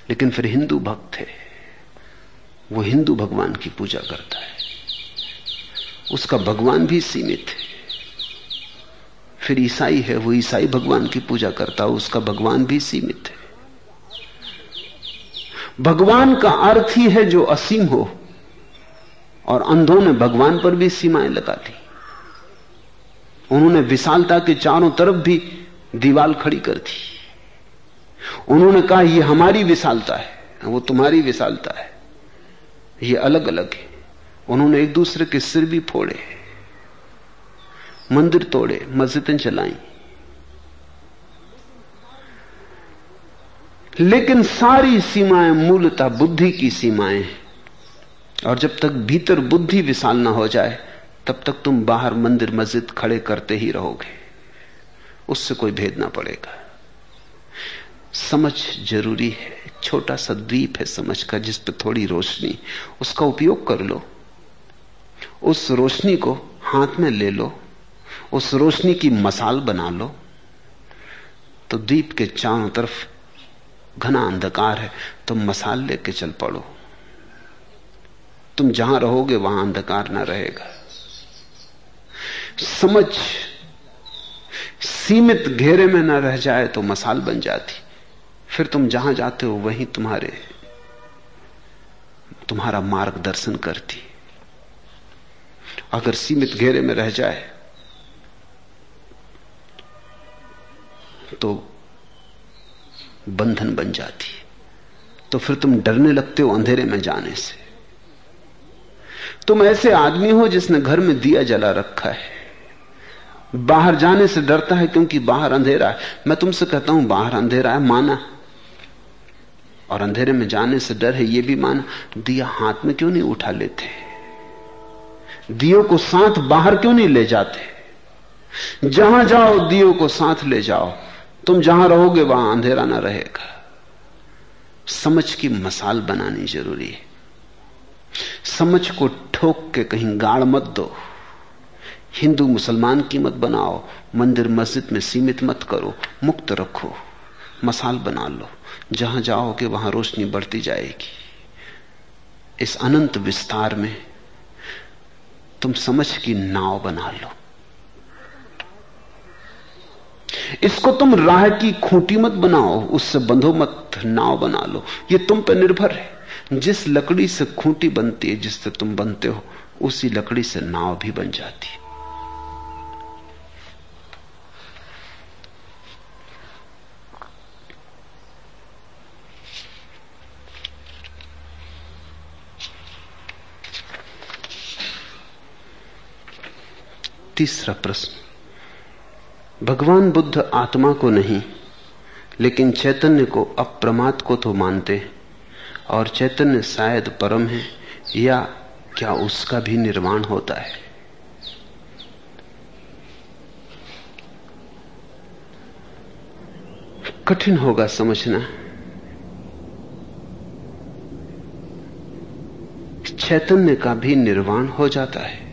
लेकिन फिर हिंदू भक्त है वो हिंदू भगवान की पूजा करता है। उसका भगवान भी सीमित है। फिर ईसाई है, वो ईसाई भगवान की पूजा करता है, उसका भगवान भी सीमित है। भगवान का अर्थ ही है जो असीम हो, और अंधों ने भगवान पर भी सीमाएँ लगा दी। उन्होंने विशालता के चारों तरफ़ भी दीवाल खड़ी कर दी। उन्होंने कहा यह हमारी विशालता है। वो तुम्हारी विशालता है। ये अलग अलग है। उन्होंने एक दूसरे के सिर भी फोड़े, मंदिर तोड़े, मस्जिदें चलाई। लेकिन सारी सीमाएँ मूलतः बुद्धि की सीमाएँ हैं। और जब तक भीतर बुद्धि विशाल ना हो जाए, तब तक तुम बाहर मंदिर मस्जिद खड़े करते ही रहोगे। उससे कोई भेद ना पड़ेगा। समझ ज़रूरी है। छोटा सा द्वीप है समझ का, जिस पर थोड़ी रोशनी। उसका उपयोग कर लो। उस रोशनी को हाथ में ले लो। उस रोशनी की मसाल बना लो। तो द्वीप के चारों तरफ़ घना अंधकार है। तो मसाल लेके चल पड़ो। तुम जहाँ रहोगे, वहाँ अंधकार ना रहेगा। समझ सीमित घेरे में न रह जाए तो मसाल बन जाती। फिर तुम जहाँ जाते हो, वहीं तुम्हारे, तुम्हारा मार्गदर्शन करती। अगर सीमित घेरे में रह जाए तो बंधन बन जाती तो फिर तुम डरने लगते हो अंधेरे में जाने से। तुम ऐसे आदमी हो जिसने घर में दिया जला रखा है। बाहर जाने से डरता है क्योंकि बाहर अंधेरा है। मैं तुमसे कहता हूँ, बाहर अंधेरा है, माना। और अंधेरे में जाने से डर है यह भी माना, दिया हाथ में क्यों नहीं उठा लेते? दियो को साथ बाहर क्यों नहीं ले जाते? जहाँ जाओ, दियो को साथ ले जाओ। तुम जहाँ रहोगे, वहाँ अंधेरा ना रहेगा। समझ की मसाल बनानी ज़रूरी है। समझ को ठोक के कहीं गाड़ मत दो। हिंदू मुसलमान की मत बनाओ। मंदिर मस्जिद में सीमित मत करो। मुक्त रखो। मसाल बना लो। जहाँ जाओगे वहाँ रोशनी बढ़ती जाएगी। इस अनंत विस्तार में तुम समझ की नाव बना लो। इसको तुम राह की खूंटी मत बनाओ, उससे बंधो मत, नाव बना लो। ये तुम पर निर्भर है। जिस लकड़ी से खूंटी बनती है, जिससे तुम बनते हो, उसी लकड़ी से नाव भी बन जाती है। तीसरा प्रश्न। भगवान बुद्ध आत्मा को नहीं, लेकिन चैतन्य को अप्रमाद को तो मानते और चैतन्य शायद परम है, या क्या उसका भी निर्माण होता है? कठिन होगा समझना। चैतन्य का भी निर्वाण हो जाता है।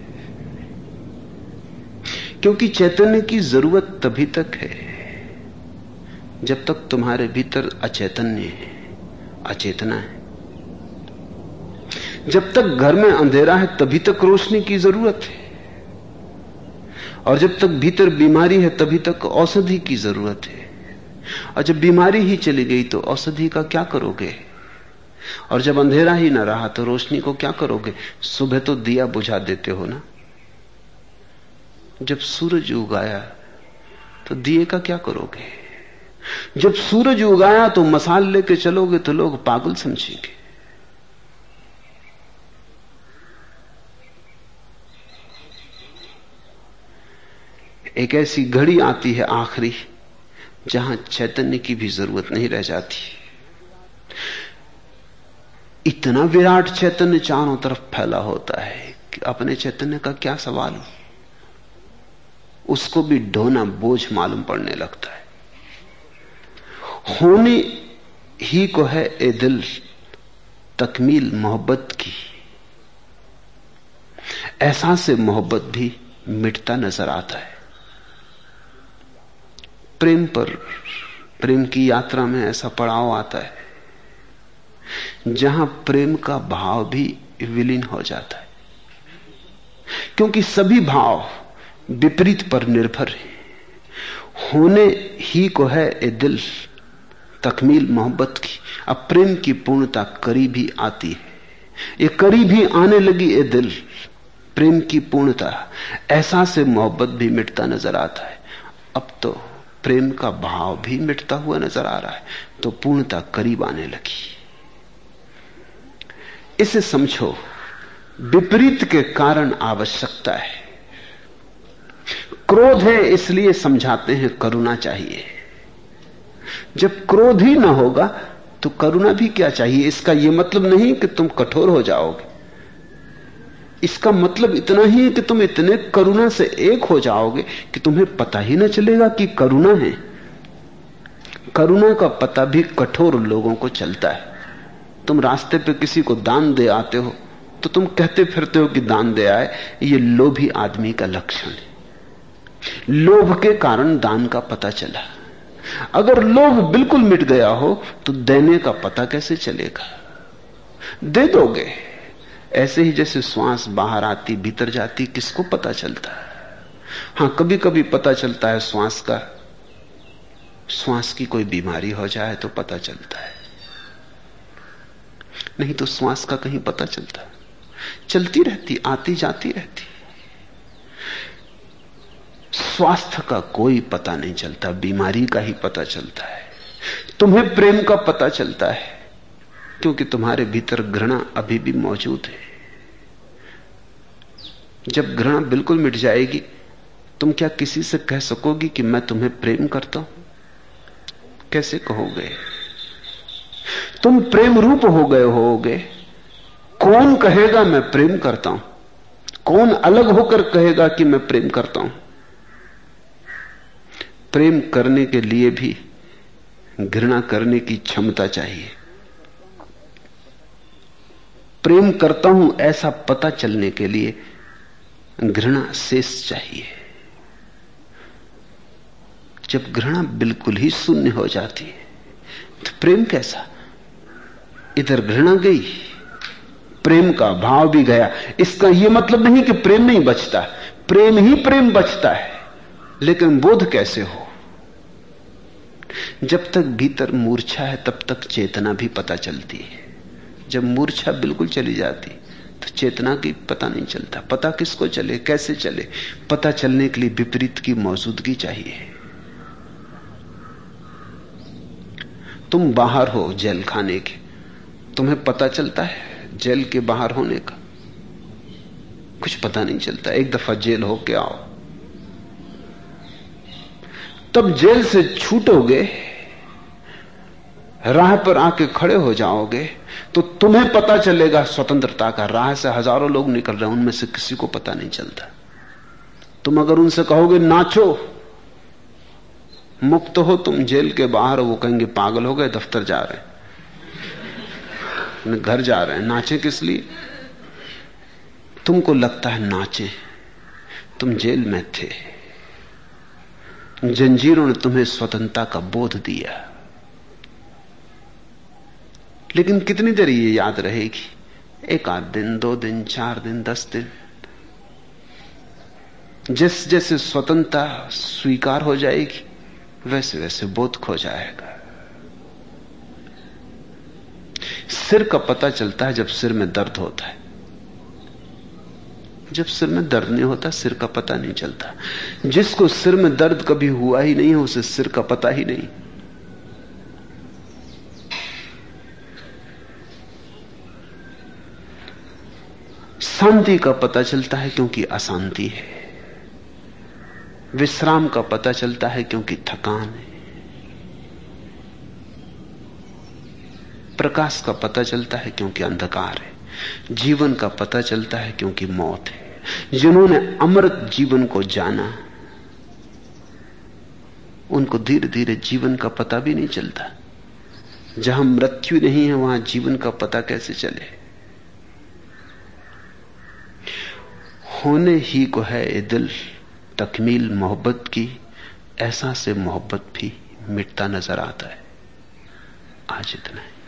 क्योंकि चैतन्य की ज़रूरत तभी तक है, जब तक तुम्हारे भीतर अचैतन्य है, अचेतना है। जब तक घर में अंधेरा है, तभी तक रोशनी की ज़रूरत है। और जब तक भीतर बीमारी है, तभी तक औषधि की ज़रूरत है। और जब बीमारी ही चली गई तो औषधि का क्या करोगे? और जब अंधेरा ही ना रहा तो रोशनी को क्या करोगे? सुबह तो दिया बुझा देते हो ना? जब सूरज उगाया तो दिए का क्या करोगे? जब सूरज उगाया तो मसाल लेके चलोगे तो लोग पागल समझेंगे। एक ऐसी घड़ी आती है आखिरी, जहाँ चैतन्य की भी ज़रूरत नहीं रह जाती। इतना विराट चैतन्य चारों तरफ़ फैला होता है कि अपने चैतन्य का क्या सवाल हो? उसको भी ढोना बोझ मालूम पड़ने लगता है। होने ही को है ए दिल तकमील मोहब्बत की। एहसास से मोहब्बत भी मिटता नज़र आता है। प्रेम पर, प्रेम की यात्रा में ऐसा पड़ाव आता है, जहाँ प्रेम का भाव भी विलीन हो जाता है। क्योंकि सभी भाव विपरीत पर निर्भर है। होने ही को है ए दिल, तकमील मोहब्बत की, अब प्रेम की पूर्णता करीब ही आती है। ये करीब ही आने लगी ए दिल, प्रेम की पूर्णता ऐसा से मोहब्बत भी मिटता नज़र आता है। अब तो प्रेम का भाव भी मिटता हुआ नज़र आ रहा है तो पूर्णता करीब आने लगी। इसे समझो, विपरीत के कारण आवश्यकता है। क्रोध है, इसलिए समझाते हैं, करुणा चाहिए। जब क्रोध ही ना होगा तो करुणा भी क्या चाहिए? इसका यह मतलब नहीं कि तुम कठोर हो जाओगे। इसका मतलब इतना ही है कि तुम इतने करुणा से एक हो जाओगे कि तुम्हें पता ही ना चलेगा कि करुणा है। करुणा का पता भी कठोर लोगों को चलता है। तुम रास्ते पे किसी को दान दे आते हो तो तुम कहते फिरते हो कि दान दे आए, ये लोभी आदमी का लक्षण है। लोभ के कारण दान का पता चला। अगर लोभ बिल्कुल मिट गया हो तो देने का पता कैसे चलेगा? दे दोगे। ऐसे ही जैसे श्वास बाहर आती, भीतर जाती, किसको पता चलता? है हाँ कभी कभी पता चलता है श्वास का। श्वास की कोई बीमारी हो जाए तो पता चलता है। नहीं तो श्वास का कहीं पता चलता। चलती रहती, आती जाती रहती। स्वास्थ्य का कोई पता नहीं चलता, बीमारी का ही पता चलता है। तुम्हें प्रेम का पता चलता है, क्योंकि तुम्हारे भीतर घृणा अभी भी मौजूद है। जब घृणा बिल्कुल मिट जाएगी, तुम क्या किसी से कह सकोगी कि मैं तुम्हें प्रेम करता हूँ? कैसे कहोगे? तुम प्रेम रूप हो गए होगे। कौन कहेगा मैं प्रेम करता हूँ? कौन अलग होकर कहेगा कि मैं प्रेम करता हूँ? प्रेम करने के लिए भी, घृणा करने की क्षमता चाहिए। प्रेम करता हूँ ऐसा पता चलने के लिए घृणा शेष चाहिए। जब घृणा बिल्कुल ही शून्य हो जाती है तो प्रेम कैसा? इधर घृणा गई, प्रेम का भाव भी गया। इसका यह मतलब नहीं कि प्रेम नहीं बचता, प्रेम ही प्रेम बचता है। लेकिन बोध कैसे हो? जब तक भीतर मूर्छा है, तब तक चेतना भी पता चलती है। जब मूर्छा बिल्कुल चली जाती तो चेतना की पता नहीं चलता। पता किसको चले, कैसे चले? पता चलने के लिए विपरीत की मौजूदगी चाहिए। तुम बाहर हो जेल खाने के। तुम्हें पता चलता है जेल के बाहर होने का? कुछ पता नहीं चलता। एक दफ़ा जेल हो के आओ। तब जेल से छूटोगे, राह पर आके खड़े हो जाओगे तो तुम्हें पता चलेगा स्वतंत्रता का राह से हज़ारों लोग निकल रहे हैं, उनमें से किसी को पता नहीं चलता। तुम अगर उनसे कहोगे, नाचो, मुक्त हो तुम जेल के बाहर, वो कहेंगे, पागल हो गए, दफ्तर जा रहे हैं। घर जा रहे हैं। नाचे किस लिए? तुमको लगता है नाचे, तुम जेल में थे। जंजीरों ने तुम्हें स्वतंत्रता का बोध दिया। लेकिन कितनी देर ये याद रहेगी? एक आध दिन, दो दिन, चार दिन, दस दिन। जिस जैसे स्वतंत्रता स्वीकार हो जाएगी वैसे वैसे बोध खो जाएगा। सिर का पता चलता है जब सिर में दर्द होता है। जब सिर में दर्द नहीं होता, सिर का पता नहीं चलता। जिसको सिर में दर्द कभी हुआ ही नहीं है, उसे सिर का पता ही नहीं। शांति का पता चलता है क्योंकि अशांति है। विश्राम का पता चलता है क्योंकि थकान है। प्रकाश का पता चलता है क्योंकि अंधकार है। जीवन का पता चलता है क्योंकि मौत है। जिन्होंने अमृत जीवन को जाना, उनको धीरे धीरे जीवन का पता भी नहीं चलता। जहाँ मृत्यु नहीं है, वहाँ जीवन का पता कैसे चले? होने ही को है ए दिल, तकमील मोहब्बत की, ऐसा से मोहब्बत भी मिटता नज़र आता है। आज इतना है।